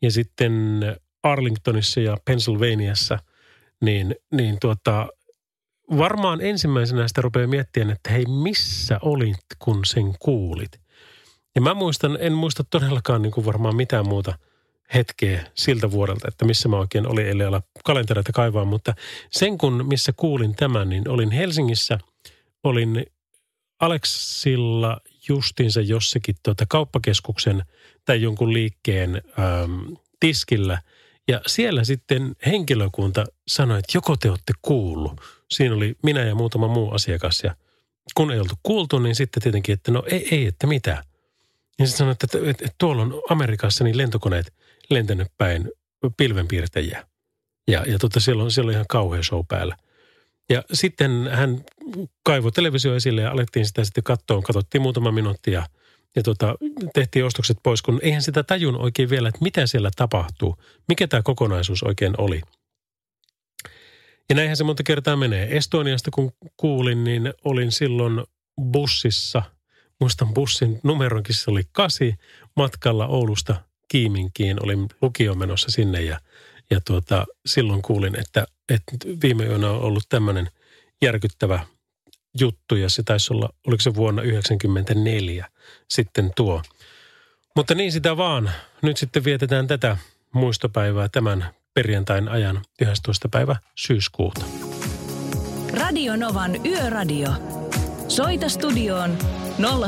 ja sitten Arlingtonissa ja Pennsylvaniassa, niin, niin tuota, varmaan ensimmäisenä sitä rupeaa miettimään, että hei, missä olit, kun sen kuulit? Ja mä muistan, en muista todellakaan niin kuin varmaan mitään muuta – hetkeä siltä vuodelta, että missä mä oikein olin, ellei olla kalentereita kaivaa, mutta sen kun missä kuulin tämän, niin olin Helsingissä, olin Aleksilla justinsa jossakin tuota kauppakeskuksen tai jonkun liikkeen äm, tiskillä. Ja siellä sitten henkilökunta sanoi, että joko te olette kuullut. Siinä oli minä ja muutama muu asiakas ja kun ei oltu kuultu, niin sitten tietenkin, että no ei, ei että mitä. Ja sitten sanoi, että, että, että tuolla on Amerikassa niin lentokoneet – lentänyt päin pilvenpiirtäjiä. Ja, ja tota, siellä, on, siellä on ihan kauhea show päällä. Ja sitten hän kaivoi televisio esille ja alettiin sitä sitten katsoa. Katsottiin muutama minuutti ja, ja tota, tehtiin ostokset pois, kun eihän sitä tajun oikein vielä, että mitä siellä tapahtuu. Mikä tämä kokonaisuus oikein oli. Ja näinhän se monta kertaa menee. Estoniasta kun kuulin, niin olin silloin bussissa, muistan bussin numeronkin se oli kasi, matkalla Oulusta Kiiminkiin, olin lukio menossa sinne ja, ja tuota, silloin kuulin, että, että viime yönä on ollut tämmöinen järkyttävä juttu ja se taisi olla, oliko se vuonna 1994 sitten tuo. Mutta niin sitä vaan. Nyt sitten vietetään tätä muistopäivää tämän perjantain ajan 11. päivä syyskuuta. Radio Novan Yöradio. Soita studioon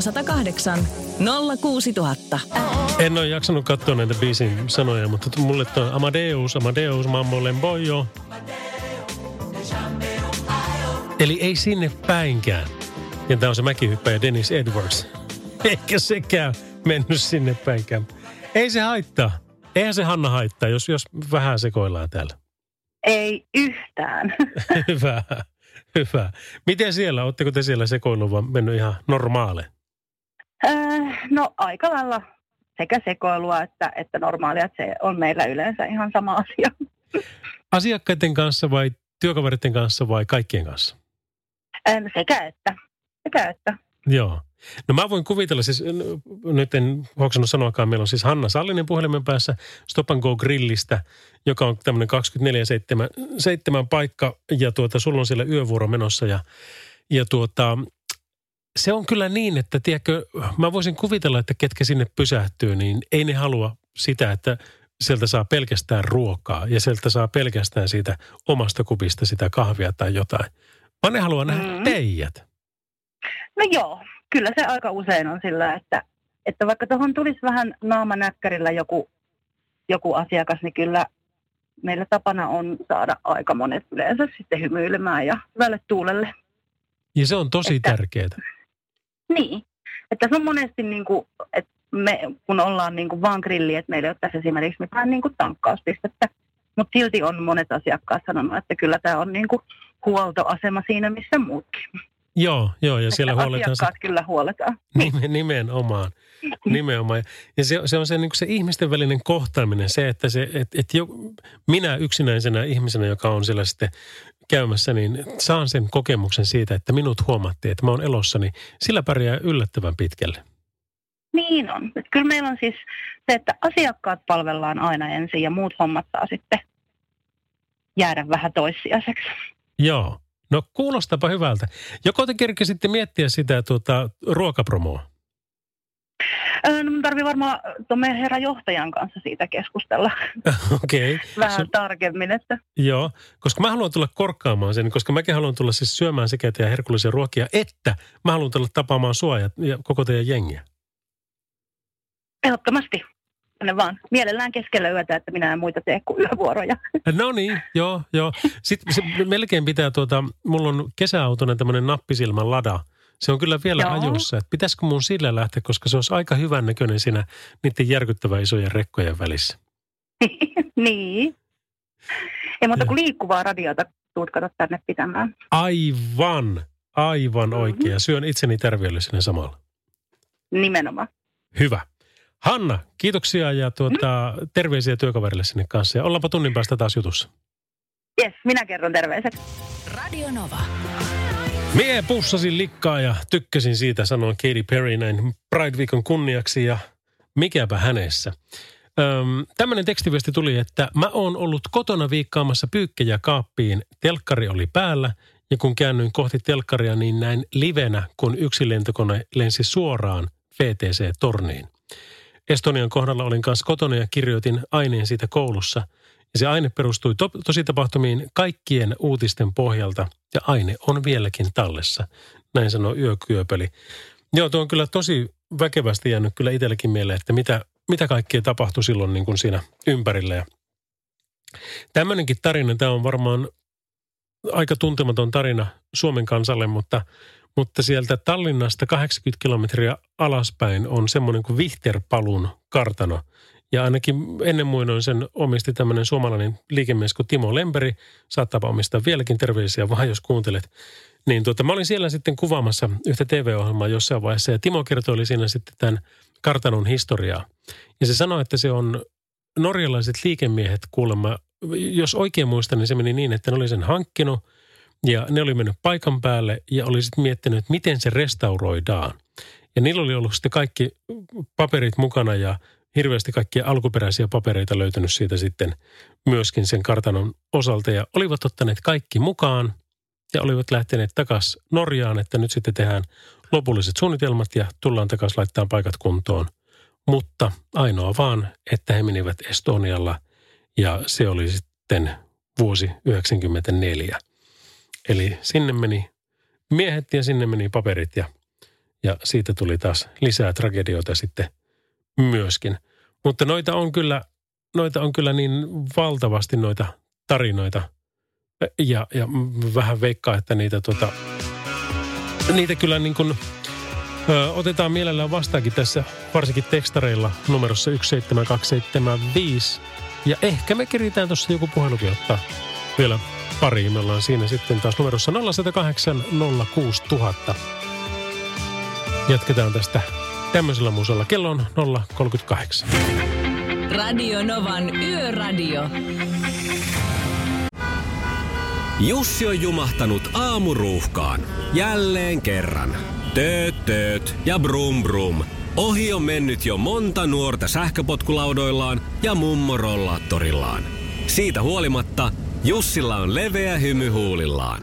0108 06000. En ole jaksanut katsoa näitä biisin sanoja, mutta mulle toi Amadeus, Amadeus, Mammo Lemboyo. Eli ei sinne päinkään. Ja tämä on se mäkihyppäjä Dennis Edwards. Eikä sekään mennyt sinne päinkään. Ei se haittaa. Eihän se Hanna haittaa, jos, jos vähän sekoillaan täällä. Ei yhtään. Hyvä, hyvä. Miten siellä? Oletteko te siellä sekoillut vai mennyt ihan normaale? Äh, no aika lailla sekä sekoilua että, että normaalia. Että se on meillä yleensä ihan sama asia. Asiakkaiden kanssa vai työkaveritten kanssa vai kaikkien kanssa? Ähm, sekä että. Sekä että. Joo. No mä voin kuvitella, siis nyt en hoksannut sanoakaan, meillä on siis Hanna Sallinen puhelimen päässä Stop and Go Grillistä, joka on tämmöinen 24-7 paikka ja tuota, sulla on siellä yövuoro menossa ja, ja tuota, se on kyllä niin, että tiedätkö, mä voisin kuvitella, että ketkä sinne pysähtyy, niin ei ne halua sitä, että sieltä saa pelkästään ruokaa ja sieltä saa pelkästään siitä omasta kupista sitä kahvia tai jotain. Vaan ne haluaa nähdä Mm. teijät. No joo, kyllä se aika usein on sillä, että, että vaikka tuohon tulisi vähän naamanäkkärillä joku, joku asiakas, niin kyllä meillä tapana on saada aika monet yleensä sitten hymyilemään ja hyvälle tuulelle. Ja se on tosi Että- tärkeää. Niin, että se on monesti niin kuin, että me kun ollaan niin kuin vaan grilli, että meillä ei ole tässä esimerkiksi mitään niin kuin tankkauspistettä, mutta silti on monet asiakkaat sanonut, että kyllä tämä on niin kuin huoltoasema siinä, missä muutkin. Joo, joo, ja Että siellä huoletaan se, asiakkaat kyllä huoletaan. nime- nimenomaan. nimenomaan. Ja se, se on se, niin se ihmisten välinen kohtaaminen, se, että se, et, et jo, minä yksinäisenä ihmisenä, joka on siellä sitten käymässä, niin saan sen kokemuksen siitä, että minut huomattiin, että mä oon elossa, niin sillä pärjää yllättävän pitkälle. Niin on. Et kyllä meillä on siis se, että asiakkaat palvellaan aina ensin ja muut hommat saa sitten jäädä vähän toissijaiseksi. Joo. No kuulostapa hyvältä. Joko te kerkesitte miettiä sitä tuota, ruokapromoa? No mun tarvii varmaan tuon meidän herran johtajan kanssa siitä keskustella Okei. Okay. vähän tarkemmin, että Joo, koska mä haluan tulla korkkaamaan sen, koska mäkin haluan tulla siis syömään sekä teidän herkullisia ruokia, että mä haluan tulla tapaamaan sua ja, ja koko teidän jengiä. ehdottomasti tänne vaan mielellään keskellä yötä, että minä en muita tee kuin yövuoroja. No niin, joo, joo. Sitten se melkein pitää tuota, mulla on kesäautona tämmöinen nappisilmän lada. Se on kyllä vielä Joo. ajossa, että pitäisikö mun sillä lähteä, koska se olisi aika hyvän näköinen siinä niiden järkyttävän isojen rekkojen välissä. niin. Ei muuta kuin liikkuvaa radiota tuut kato tänne pitämään. Aivan, aivan Mhm. oikein. Syön itseni tärviölle sinne samalla. Nimenomaan. Hyvä. Hanna, kiitoksia ja tuota, terveisiä työkaverille sinne kanssa. Ja ollaanpa tunnin päästä taas jutussa. Jes, minä kerron terveiset. Radio Nova. Mie pussasin likkaa ja tykkäsin siitä, sanoi Katy Perry näin Pride-viikon kunniaksi ja mikäpä hänessä. Öm, tämmöinen tekstiviesti tuli, että mä oon ollut kotona viikkaamassa pyykkejä kaappiin. Telkkari oli päällä ja kun käännyin kohti telkkaria, niin näin livenä, kun yksi lentokone lensi suoraan VTC-torniin. Estonian kohdalla olin kanssa kotona ja kirjoitin aineen siitä koulussa. Ja se aine perustui to- tositapahtumiin kaikkien uutisten pohjalta ja aine on vieläkin tallessa. Näin sanoi Yökyöpeli. Joo, tuo on kyllä tosi väkevästi jäänyt kyllä itsellekin mieleen, että mitä, mitä kaikkea tapahtui silloin niin kuin siinä ympärillä. Ja tämmöinenkin tarina, tämä on varmaan aika tuntematon tarina Suomen kansalle, mutta, mutta sieltä Tallinnasta 80 kilometriä alaspäin on semmoinen kuin Vihterpalun kartano. Ja ainakin ennen muinoin sen omisti tämmöinen suomalainen liikemies kuin Timo Lemperi. Saattaa omistaa vieläkin terveisiä vaan, jos kuuntelet. Niin tuota, mä olin siellä sitten kuvaamassa yhtä TV-ohjelmaa jossain vaiheessa ja Timo kertoi siinä sitten tämän kartanon historiaa. Ja se sanoi, että se on norjalaiset liikemiehet kuulemma, jos oikein muistan, niin se meni niin, että ne oli sen hankkinut Ja ne oli mennyt paikan päälle ja oli sitten miettinyt, että miten se restauroidaan. Ja niillä oli ollut sitten kaikki paperit mukana ja hirveästi kaikkia alkuperäisiä papereita löytynyt siitä sitten myöskin sen kartanon osalta. Ja olivat ottaneet kaikki mukaan ja olivat lähteneet takaisin Norjaan, että nyt sitten tehdään lopulliset suunnitelmat ja tullaan takaisin laittaa paikat kuntoon. Mutta ainoa vaan, että he menivät Estonialla ja se oli sitten vuosi 1994. Eli sinne meni miehet ja sinne meni paperit ja, ja siitä tuli taas lisää tragedioita sitten myöskin. Mutta noita on kyllä, noita on kyllä niin valtavasti noita tarinoita ja, ja vähän veikkaa, että niitä, tota, niitä kyllä niin kuin, ö, otetaan mielellään vastaakin tässä, varsinkin tekstareilla numerossa 17275. Ja ehkä me keritään tuossa joku puhelukin ottaa vielä pari. Me ollaan siinä sitten taas numerossa 0108 06000. Jatketaan tästä tämmöisellä muusalla. Kello on 038. Radio Novan Yöradio. Jussi on jumahtanut aamuruuhkaan. Jälleen kerran. Tööt, tööt ja brum brum. Ohi on mennyt jo monta nuorta sähköpotkulaudoillaan ja mummorollaattorillaan. Siitä huolimatta Jussilla on leveä hymy huulillaan.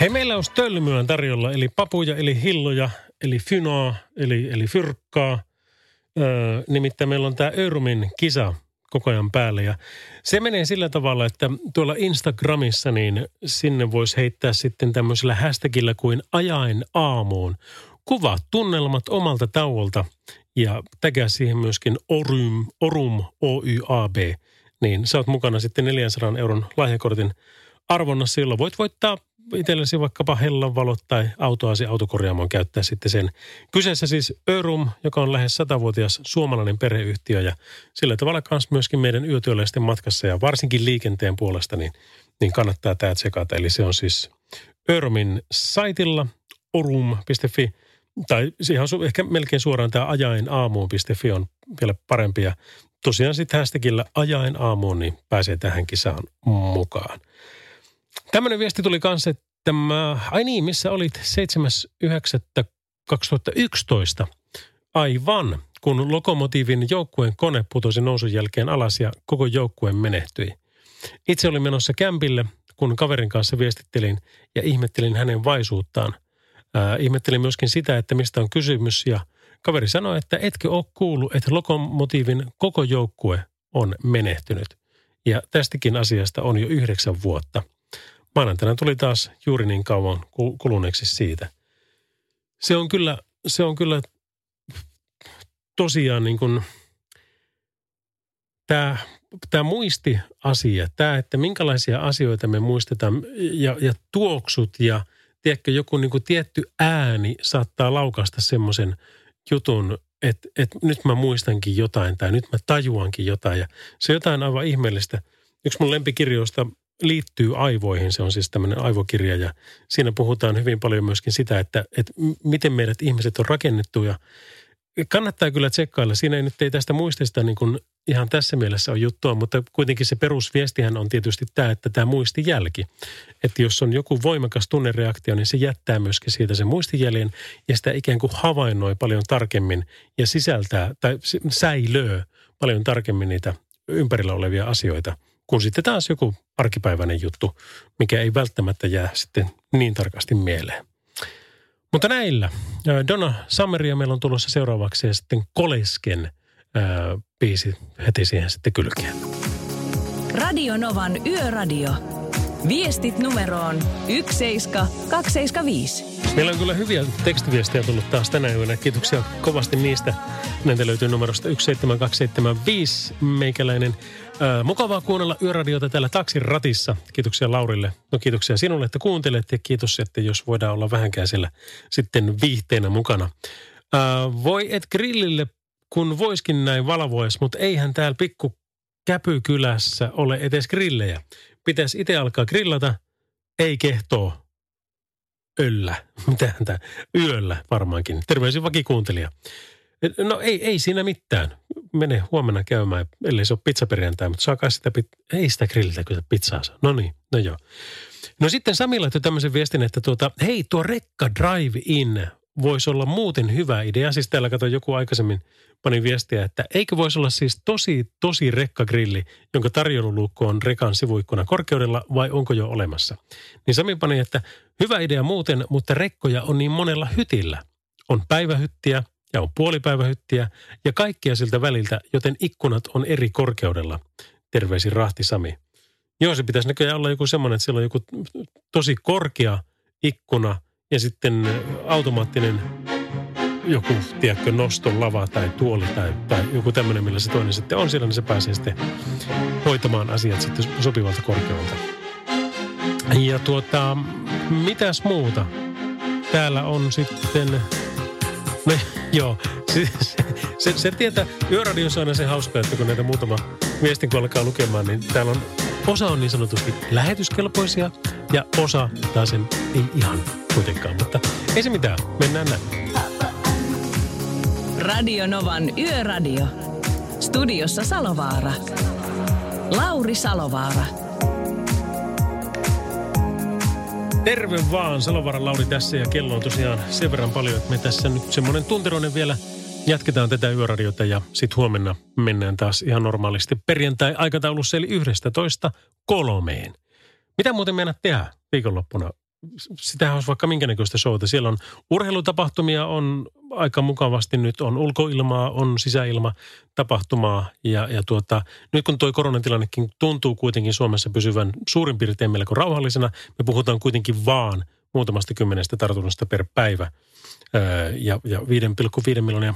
Hei, meillä on stölmyä tarjolla, eli papuja, eli hilloja, eli fynoa, eli, eli fyrkkaa. Öö, nimittäin meillä on tämä Örumin kisa koko ajan päällä. Ja se menee sillä tavalla, että tuolla Instagramissa niin sinne voisi heittää sitten tämmöisellä hashtagillä kuin ajain aamuun. Kuvat tunnelmat omalta tauolta ja tägää siihen myöskin Orum, Orum OYAB. Niin sä oot mukana sitten 400 euron lahjakortin arvonnassa, silloin voit voittaa itsellesi vaikkapa hellanvalot tai autoasi autokorjaamoon käyttää sitten sen. Kyseessä siis Örum, joka on lähes satavuotias suomalainen perheyhtiö ja sillä tavalla kanssa myöskin meidän yötyöläisten matkassa ja varsinkin liikenteen puolesta, niin, niin kannattaa tämä tsekata. Eli se on siis Örumin saitilla orum.fi tai siihen on ehkä melkein suoraan tämä ajainaamuun.fi on vielä parempi ja tosiaan sitten hashtagillä ajain aamuun, niin pääsee tähän kisaan mukaan. Tämmöinen viesti tuli kanssa, että mä, ai niin, missä olit 7.9.2011? Aivan, kun Lokomotiivin joukkueen kone putosi nousun jälkeen alas ja koko joukkue menehtyi. Itse olin menossa kämpille, kun kaverin kanssa viestittelin ja ihmettelin hänen vaisuuttaan. Ää, ihmettelin myöskin sitä, että mistä on kysymys ja kaveri sanoi, että etkö ole kuullut, että Lokomotiivin koko joukkue on menehtynyt. Ja tästäkin asiasta on jo yhdeksän vuotta – maanantaina tuli taas juuri niin kauan kuluneeksi siitä. Se on kyllä, se on kyllä tosiaan niin kuin tämä, tämä muistiasia, tämä, että minkälaisia asioita me muistetaan ja, ja tuoksut ja tiedätkö, joku niin kuin tietty ääni saattaa laukasta semmoisen jutun, että, että nyt mä muistankin jotain tai nyt mä tajuankin jotain ja se on jotain aivan ihmeellistä. Yksi mun lempikirjoista liittyy aivoihin. Se on siis tämmöinen aivokirja ja siinä puhutaan hyvin paljon myöskin sitä, että, että miten meidät ihmiset on rakennettu ja kannattaa kyllä tsekkailla. Siinä ei nyt ei tästä muistista niin kuin ihan tässä mielessä on juttua, mutta kuitenkin se perusviestihän on tietysti tämä, että tämä muistijälki. Että jos on joku voimakas tunnereaktio, niin se jättää myöskin siitä sen muistijäljen ja sitä ikään kuin havainnoi paljon tarkemmin ja sisältää tai säilöö paljon tarkemmin niitä ympärillä olevia asioita – kun sitten taas joku arkipäiväinen juttu, mikä ei välttämättä jää sitten niin tarkasti mieleen. Mutta näillä. Donna Summeria meillä on tulossa seuraavaksi ja sitten Kolesken ää, biisi heti siihen sitten kylkeen. Radio Novan Yöradio. Viestit numeroon 17275. Meillä on kyllä hyviä tekstiviestejä tullut taas tänä yönä. Kiitoksia kovasti niistä. Näitä löytyy numerosta 17275. Meikäläinen Mukavaa kuunnella yöradiota täällä taksin ratissa. Kiitoksia Laurille. No kiitoksia sinulle, että kuuntelet ja kiitos, että jos voidaan olla vähänkään siellä sitten viihteenä mukana. Ää, voi et grillille, kun voiskin näin valvois, mutta eihän täällä pikku Käpykylässä ole edes grillejä. Pitäisi itse alkaa grillata, ei kehtoo. Öllä. Mitähän tämä? Yöllä varmaankin. Terveisin vakikuuntelija. No ei, ei siinä mitään. Mene huomenna käymään, ellei se ole pizzaperjantai, mutta saakaa sitä, pit- ei sitä grillitä kyllä pizzaa saa. No niin, no joo. No sitten Sami laittoi tämmöisen viestin, että tuota, hei tuo rekka drive-in voisi olla muuten hyvä idea. Siis täällä kato joku aikaisemmin pani viestiä, että eikö voisi olla siis tosi, tosi rekkagrilli, jonka tarjoululuukku on rekan sivuikkunan korkeudella vai onko jo olemassa. Niin Sami pani, että hyvä idea muuten, mutta rekkoja on niin monella hytillä. On päivähyttiä ja on puolipäivähyttiä ja kaikkia siltä väliltä, joten ikkunat on eri korkeudella. Terveisin Rahti Sami. Joo, se pitäisi näköjään olla joku semmoinen, että siellä on joku tosi korkea ikkuna ja sitten automaattinen joku, tiedätkö, noston lava tai tuoli tai, tai joku tämmöinen, millä se toinen sitten on siellä, niin se pääsee sitten hoitamaan asiat sitten sopivalta korkeudelta. Ja tuota, mitäs muuta? Täällä on sitten, no joo, se, se, se tietää, yöradiossa on aina se hauska, että kun näitä muutama viestin kun alkaa lukemaan, niin täällä on, osa on niin sanotusti lähetyskelpoisia ja osa taas ei ihan kuitenkaan, mutta ei se mitään, mennään näin. Radio Novan Yöradio. Studiossa Salovaara. Lauri Salovaara. Terve vaan, Salovaaran Lauri tässä ja kello on tosiaan sen verran paljon, että me tässä nyt semmoinen tunteroinen vielä jatketaan tätä yöradiota ja sitten huomenna mennään taas ihan normaalisti perjantai-aikataulussa eli 11 kolmeen. Mitä muuten meinaat tehdä viikonloppuna? Sitähän olisi vaikka minkä näköistä showta. Siellä on urheilutapahtumia, on aika mukavasti nyt, on ulkoilmaa, on sisäilma tapahtumaa. Ja, ja tuota, nyt kun tuo koronatilannekin tuntuu kuitenkin Suomessa pysyvän suurin piirtein melko rauhallisena, me puhutaan kuitenkin vaan muutamasta kymmenestä tartunnasta per päivä ja, ja 5,5 miljoonia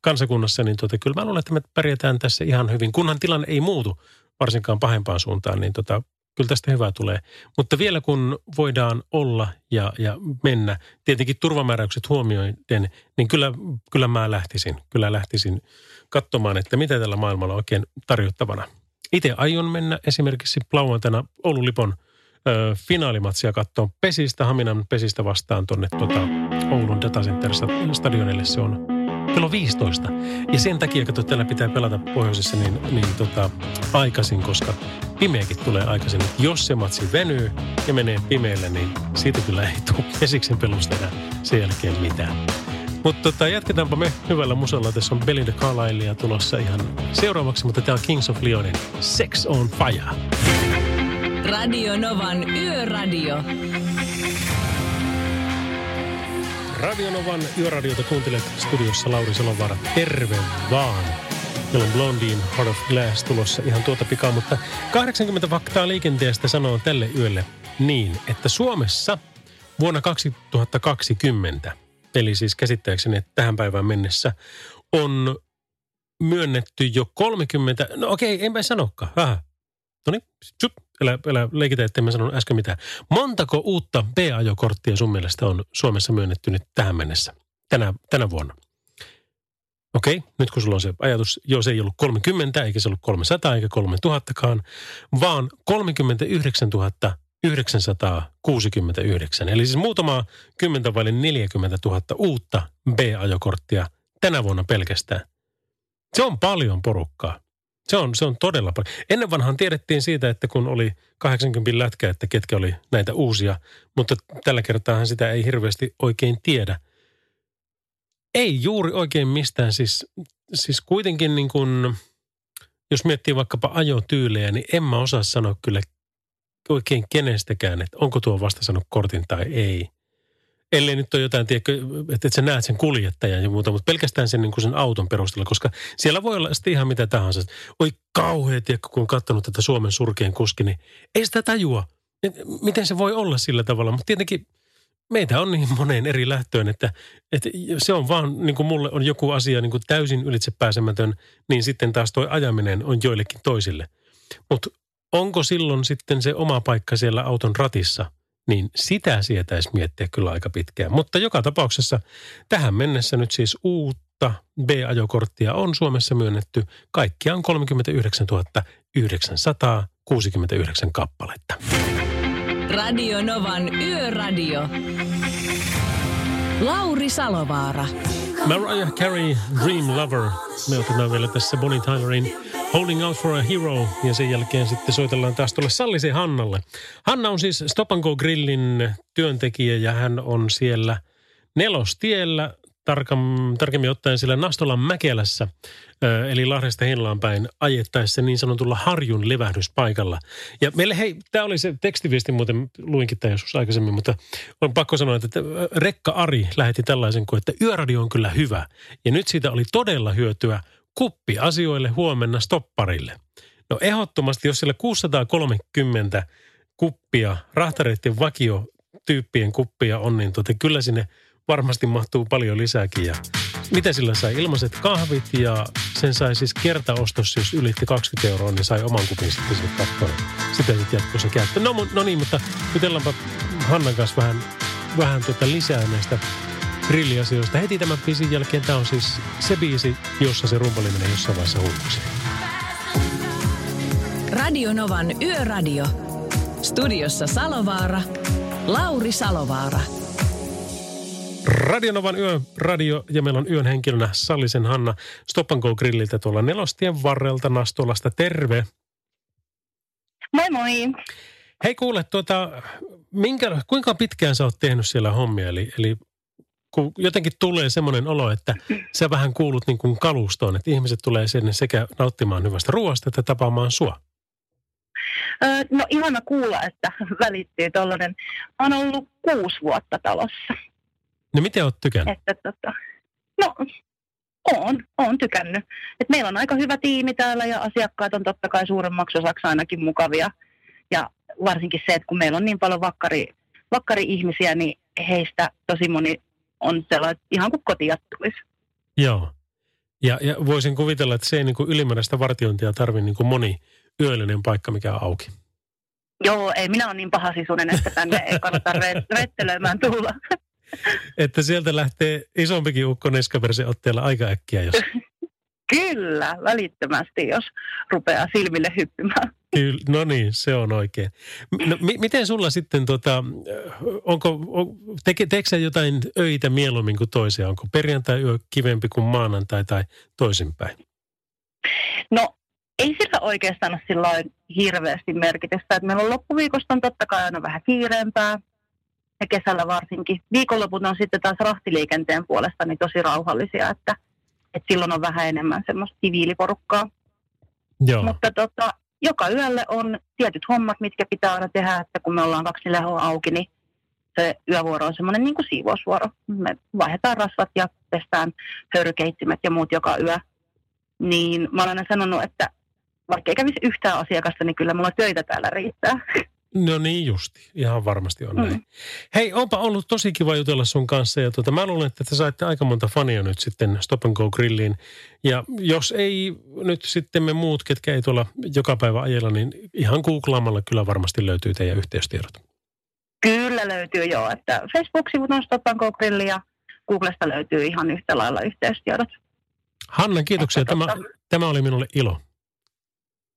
kansakunnassa, niin tuota, kyllä mä luulen, että me pärjätään tässä ihan hyvin. Kunhan tilanne ei muutu varsinkaan pahempaan suuntaan, niin tota, kyllä tästä hyvää tulee. Mutta vielä kun voidaan olla ja, ja mennä, tietenkin turvamääräykset huomioiden, niin kyllä, kyllä mä lähtisin. Kyllä lähtisin katsomaan, että mitä tällä maailmalla on oikein tarjottavana. Itse aion mennä esimerkiksi lauantaina Oulun Lipon ö, finaalimatsia katsoa Pesistä, Haminan Pesistä vastaan tuonne tuota, Oulun Datacenter stadionille. Se on kello 15. Ja sen takia, että täällä pitää pelata pohjoisessa niin, niin tota, aikaisin, koska pimeäkin tulee aikaisin. Jos se matsi venyy ja menee pimeälle, niin siitä kyllä ei tule pesiksen pelusta enää sen jälkeen mitään. Mutta tota, jatketaanpa me hyvällä musalla. Tässä on Belinda Carlisle tulossa ihan seuraavaksi, mutta tämä on Kings of Leonin Sex on Fire. Radio Novan Yöradio. Radionovan yöradiota kuuntelet studiossa Lauri Salovaara. Terve vaan. Meillä on Blondin Heart of Glass tulossa ihan tuota pikaa, mutta 80 faktaa liikenteestä sanoo tälle yölle niin, että Suomessa vuonna 2020, eli siis käsittääkseni että tähän päivään mennessä, on myönnetty jo 30, no okei, enpä sanokaan. No niin, älä, älä leikitä, että en mä sanonut äsken mitään. Montako uutta B-ajokorttia sun mielestä on Suomessa myönnetty nyt tähän mennessä, tänä, tänä vuonna? Okei, nyt kun sulla on se ajatus, joo se ei ollut 30, eikä se ollut 300 eikä 3000kaan, vaan 39 969. Eli siis muutama kymmentä vai 40 000 uutta B-ajokorttia tänä vuonna pelkästään. Se on paljon porukkaa. Se on, se on todella paljon. Ennen vanhaan tiedettiin siitä, että kun oli 80 lätkä, että ketkä oli näitä uusia, mutta tällä kertaa sitä ei hirveästi oikein tiedä. Ei juuri oikein mistään. Siis, siis kuitenkin niin kuin, jos miettii vaikkapa ajotyylejä, niin en mä osaa sanoa kyllä oikein kenestäkään, että onko tuo vasta sanonut kortin tai ei ellei nyt ole jotain, tiedätkö, että sä näet sen kuljettajan ja muuta, mutta pelkästään sen, niin kuin sen auton perusteella, koska siellä voi olla sitten ihan mitä tahansa. Oi kauhea, tiedätkö, kun on katsonut tätä Suomen surkeen kuski, niin ei sitä tajua. Miten se voi olla sillä tavalla, mutta tietenkin meitä on niin moneen eri lähtöön, että, että se on vaan, niin kuin mulle on joku asia niin kuin täysin ylitsepääsemätön, niin sitten taas tuo ajaminen on joillekin toisille – Mutta onko silloin sitten se oma paikka siellä auton ratissa, niin sitä sietäisi miettiä kyllä aika pitkään. Mutta joka tapauksessa tähän mennessä nyt siis uutta B-ajokorttia on Suomessa myönnetty. Kaikkiaan 39 969 kappaletta. Radio Novan Yöradio. Lauri Salovaara. Mariah Carey, Dream Lover. Me otetaan vielä tässä Bonnie Tylerin Holding Out for a Hero ja sen jälkeen sitten soitellaan taas tuolle Sallisen Hannalle. Hanna on siis Stop Go Grillin työntekijä ja hän on siellä nelostiellä tarkemmin ottaen siellä Nastolan Mäkelässä, eli Lahdesta Henlaan päin, ajettaessa niin sanotulla Harjun levähdyspaikalla. Ja meille, hei, tämä oli se tekstiviesti muuten, luinkin tämä joskus aikaisemmin, mutta on pakko sanoa, että Rekka Ari lähetti tällaisen kuin, että yöradio on kyllä hyvä. Ja nyt siitä oli todella hyötyä kuppi asioille huomenna stopparille. No ehdottomasti, jos siellä 630 kuppia, rahtareiden vakio tyyppien kuppia on, niin tota, kyllä sinne – varmasti mahtuu paljon lisääkin. Ja mitä sillä sai? Ilmaiset kahvit ja sen sai siis kertaostos, jos ylitti 20 euroa, niin sai oman kupin sitten sinne kattoon. Sitä sitten jatkossa käyttää. No, no niin, mutta jutellaanpa Hannan kanssa vähän, vähän tuota lisää näistä grilliasioista. Heti tämän biisin jälkeen tämä on siis se biisi, jossa se rumpali menee jossain vaiheessa hulluksi. Radio Novan Yöradio. Studiossa Salovaara. Lauri Salovaara. Radionovan yö, radio ja meillä on yön henkilönä Sallisen Hanna Stop Go Grilliltä tuolla nelostien varrelta Nastolasta. Terve. Moi moi. Hei kuule, tuota, minkä, kuinka pitkään sä oot tehnyt siellä hommia? Eli, eli kun jotenkin tulee semmoinen olo, että sä vähän kuulut niin kuin kalustoon, että ihmiset tulee sinne sekä nauttimaan hyvästä ruoasta että tapaamaan sua. no ihana kuulla, että välittyy tuollainen. On ollut kuusi vuotta talossa. No miten olet tykännyt? Että, tota, no, on, on tykännyt. Et meillä on aika hyvä tiimi täällä ja asiakkaat on totta kai suuremmaksi osaksi ainakin mukavia. Ja varsinkin se, että kun meillä on niin paljon vakkari, vakkari-ihmisiä, niin heistä tosi moni on sellainen ihan kuin kotia tulisi. Joo. Ja, ja voisin kuvitella, että se ei niin kuin ylimääräistä vartiointia tarvitse niin kuin moni yöllinen paikka, mikä on auki. Joo, ei minä ole niin pahasisuinen, että tänne ei kannata rettelöimään tulla. Että sieltä lähtee isompikin ukko Neskaverse otteella aika äkkiä, jos... Kyllä, välittömästi, jos rupeaa silmille hyppimään. Kyllä, no niin, se on oikein. No, m- miten sulla sitten, tota, onko, on, teke, jotain öitä mieluummin kuin toisia? Onko perjantai-yö kivempi kuin maanantai tai toisinpäin? No, ei sillä oikeastaan ole sillä hirveästi merkitystä. Että meillä on loppuviikosta on totta kai aina vähän kiireempää ja kesällä varsinkin. Viikonloput on sitten taas rahtiliikenteen puolesta niin tosi rauhallisia, että, että silloin on vähän enemmän semmoista siviiliporukkaa. Joo. Mutta tota, joka yölle on tietyt hommat, mitkä pitää aina tehdä, että kun me ollaan kaksi lehoa auki, niin se yövuoro on semmoinen niin kuin siivousvuoro. Me vaihdetaan rasvat ja pestään höyrykeittimet ja muut joka yö. Niin mä olen sanonut, että vaikka ei kävisi yhtään asiakasta, niin kyllä mulla töitä täällä riittää. No niin justi, ihan varmasti on mm. näin. Hei, onpa ollut tosi kiva jutella sun kanssa ja tuota, mä luulen, että te saitte aika monta fania nyt sitten Stop and Go Grilliin. Ja jos ei nyt sitten me muut, ketkä ei tuolla joka päivä ajella, niin ihan googlaamalla kyllä varmasti löytyy teidän yhteystiedot. Kyllä löytyy joo, että Facebook-sivut on Stop and Go Grilli ja Googlesta löytyy ihan yhtä lailla yhteystiedot. Hanna, kiitoksia. Tämä, tota... tämä oli minulle ilo.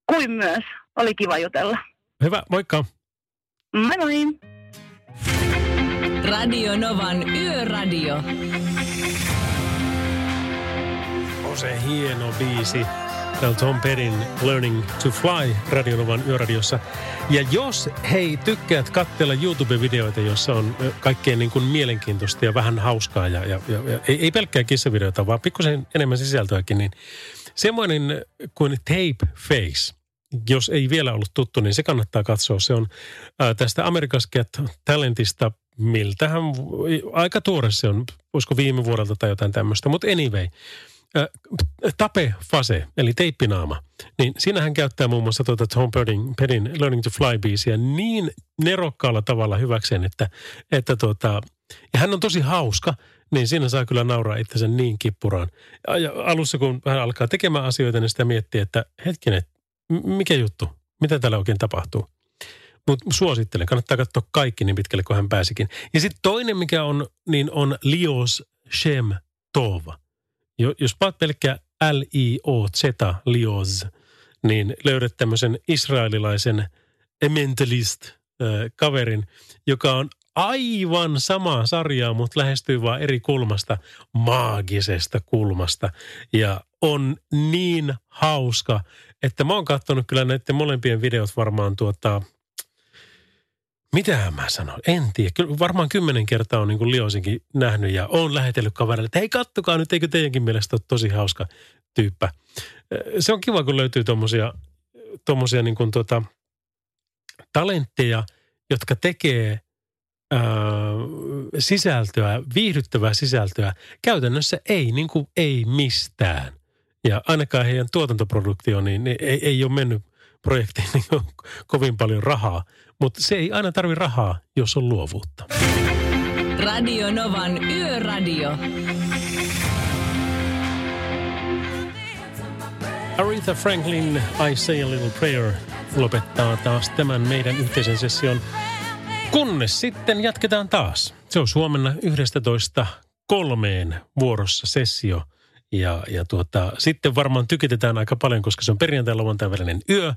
Kuin myös. Oli kiva jutella. Hyvä, moikka. Moi moi! Radio Novan Yöradio. On se hieno biisi. Täällä Tom Perin Learning to Fly Radionovan yöradiossa. Ja jos hei tykkäät katsella YouTube-videoita, jossa on kaikkein niin kuin mielenkiintoista ja vähän hauskaa ja, ja, ja, ja ei, ei pelkkää kissavideoita, vaan pikkusen enemmän sisältöäkin, niin semmoinen kuin Tape Face – jos ei vielä ollut tuttu, niin se kannattaa katsoa. Se on ää, tästä America's Get Talentista, miltähän aika tuore se on, olisiko viime vuodelta tai jotain tämmöistä. Mutta anyway, ää, Tape Fase, eli teippinaama, niin siinähän käyttää muun muassa tuota Tom Pedin Learning to Fly-biisiä niin nerokkaalla tavalla hyväkseen, että, että tuota, ja hän on tosi hauska, niin siinä saa kyllä nauraa itsensä niin kippuraan. Ja alussa kun hän alkaa tekemään asioita, niin sitä miettii, että hetkinen, mikä juttu? mitä täällä oikein tapahtuu. Mutta suosittelen, kannattaa katsoa kaikki niin pitkälle kuin hän pääsikin. Ja sitten toinen, mikä on, niin on Lios Shem Tova. Jo, jos paat pelkkä L-I-O-Z, Lios, niin löydät tämmöisen israelilaisen mentalist kaverin, joka on aivan samaa sarjaa, mutta lähestyy vaan eri kulmasta, maagisesta kulmasta. Ja on niin hauska, että mä oon katsonut kyllä näiden molempien videot varmaan tuota, mitä mä sanon? En tiedä. Kyllä varmaan kymmenen kertaa on niin kuin Liosinkin nähnyt ja on lähetellyt kaverille, että hei kattokaa nyt, eikö teidänkin mielestä ole tosi hauska tyyppä. Se on kiva, kun löytyy tuommoisia tommosia niin kuin tuota, talentteja, jotka tekee ää, sisältöä, viihdyttävää sisältöä. Käytännössä ei, niin kuin ei mistään. Ja ainakaan heidän tuotantoproduktio, niin, niin ei, ei ole mennyt projektiin niin kovin paljon rahaa. Mutta se ei aina tarvi rahaa, jos on luovuutta. Radio Novan Yöradio. Aretha Franklin, I Say a Little Prayer, lopettaa taas tämän meidän yhteisen session. Kunnes sitten jatketaan taas. Se on huomenna 11 kolmeen vuorossa sessio – ja, ja tuota, sitten varmaan tykitetään aika paljon, koska se on perjantai lauantai välinen yö.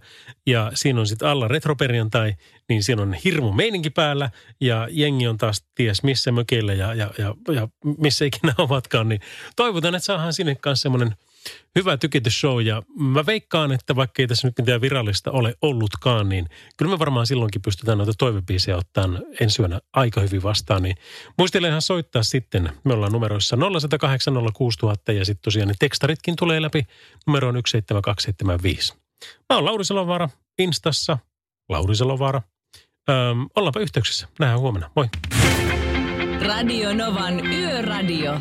Ja siinä on sitten alla retroperjantai, niin siinä on hirmu meininki päällä. Ja jengi on taas ties missä mökeillä ja, ja, ja, ja missä ikinä ovatkaan. Niin toivotan, että saadaan sinne kanssa semmoinen – hyvä tykitysshow ja mä veikkaan, että vaikka ei tässä nyt mitään virallista ole ollutkaan, niin kyllä me varmaan silloinkin pystytään noita toivebiisejä ottaa ensi yönä aika hyvin vastaan. Niin muistelenhan soittaa sitten. Me ollaan numeroissa 0108 ja sitten tosiaan ne tekstaritkin tulee läpi numeroon 17275. Mä oon Lauri Salovaara Instassa. Lauri Salovaara. Öm, ollaanpa yhteyksissä. Nähdään huomenna. Moi. Radio Novan Yöradio.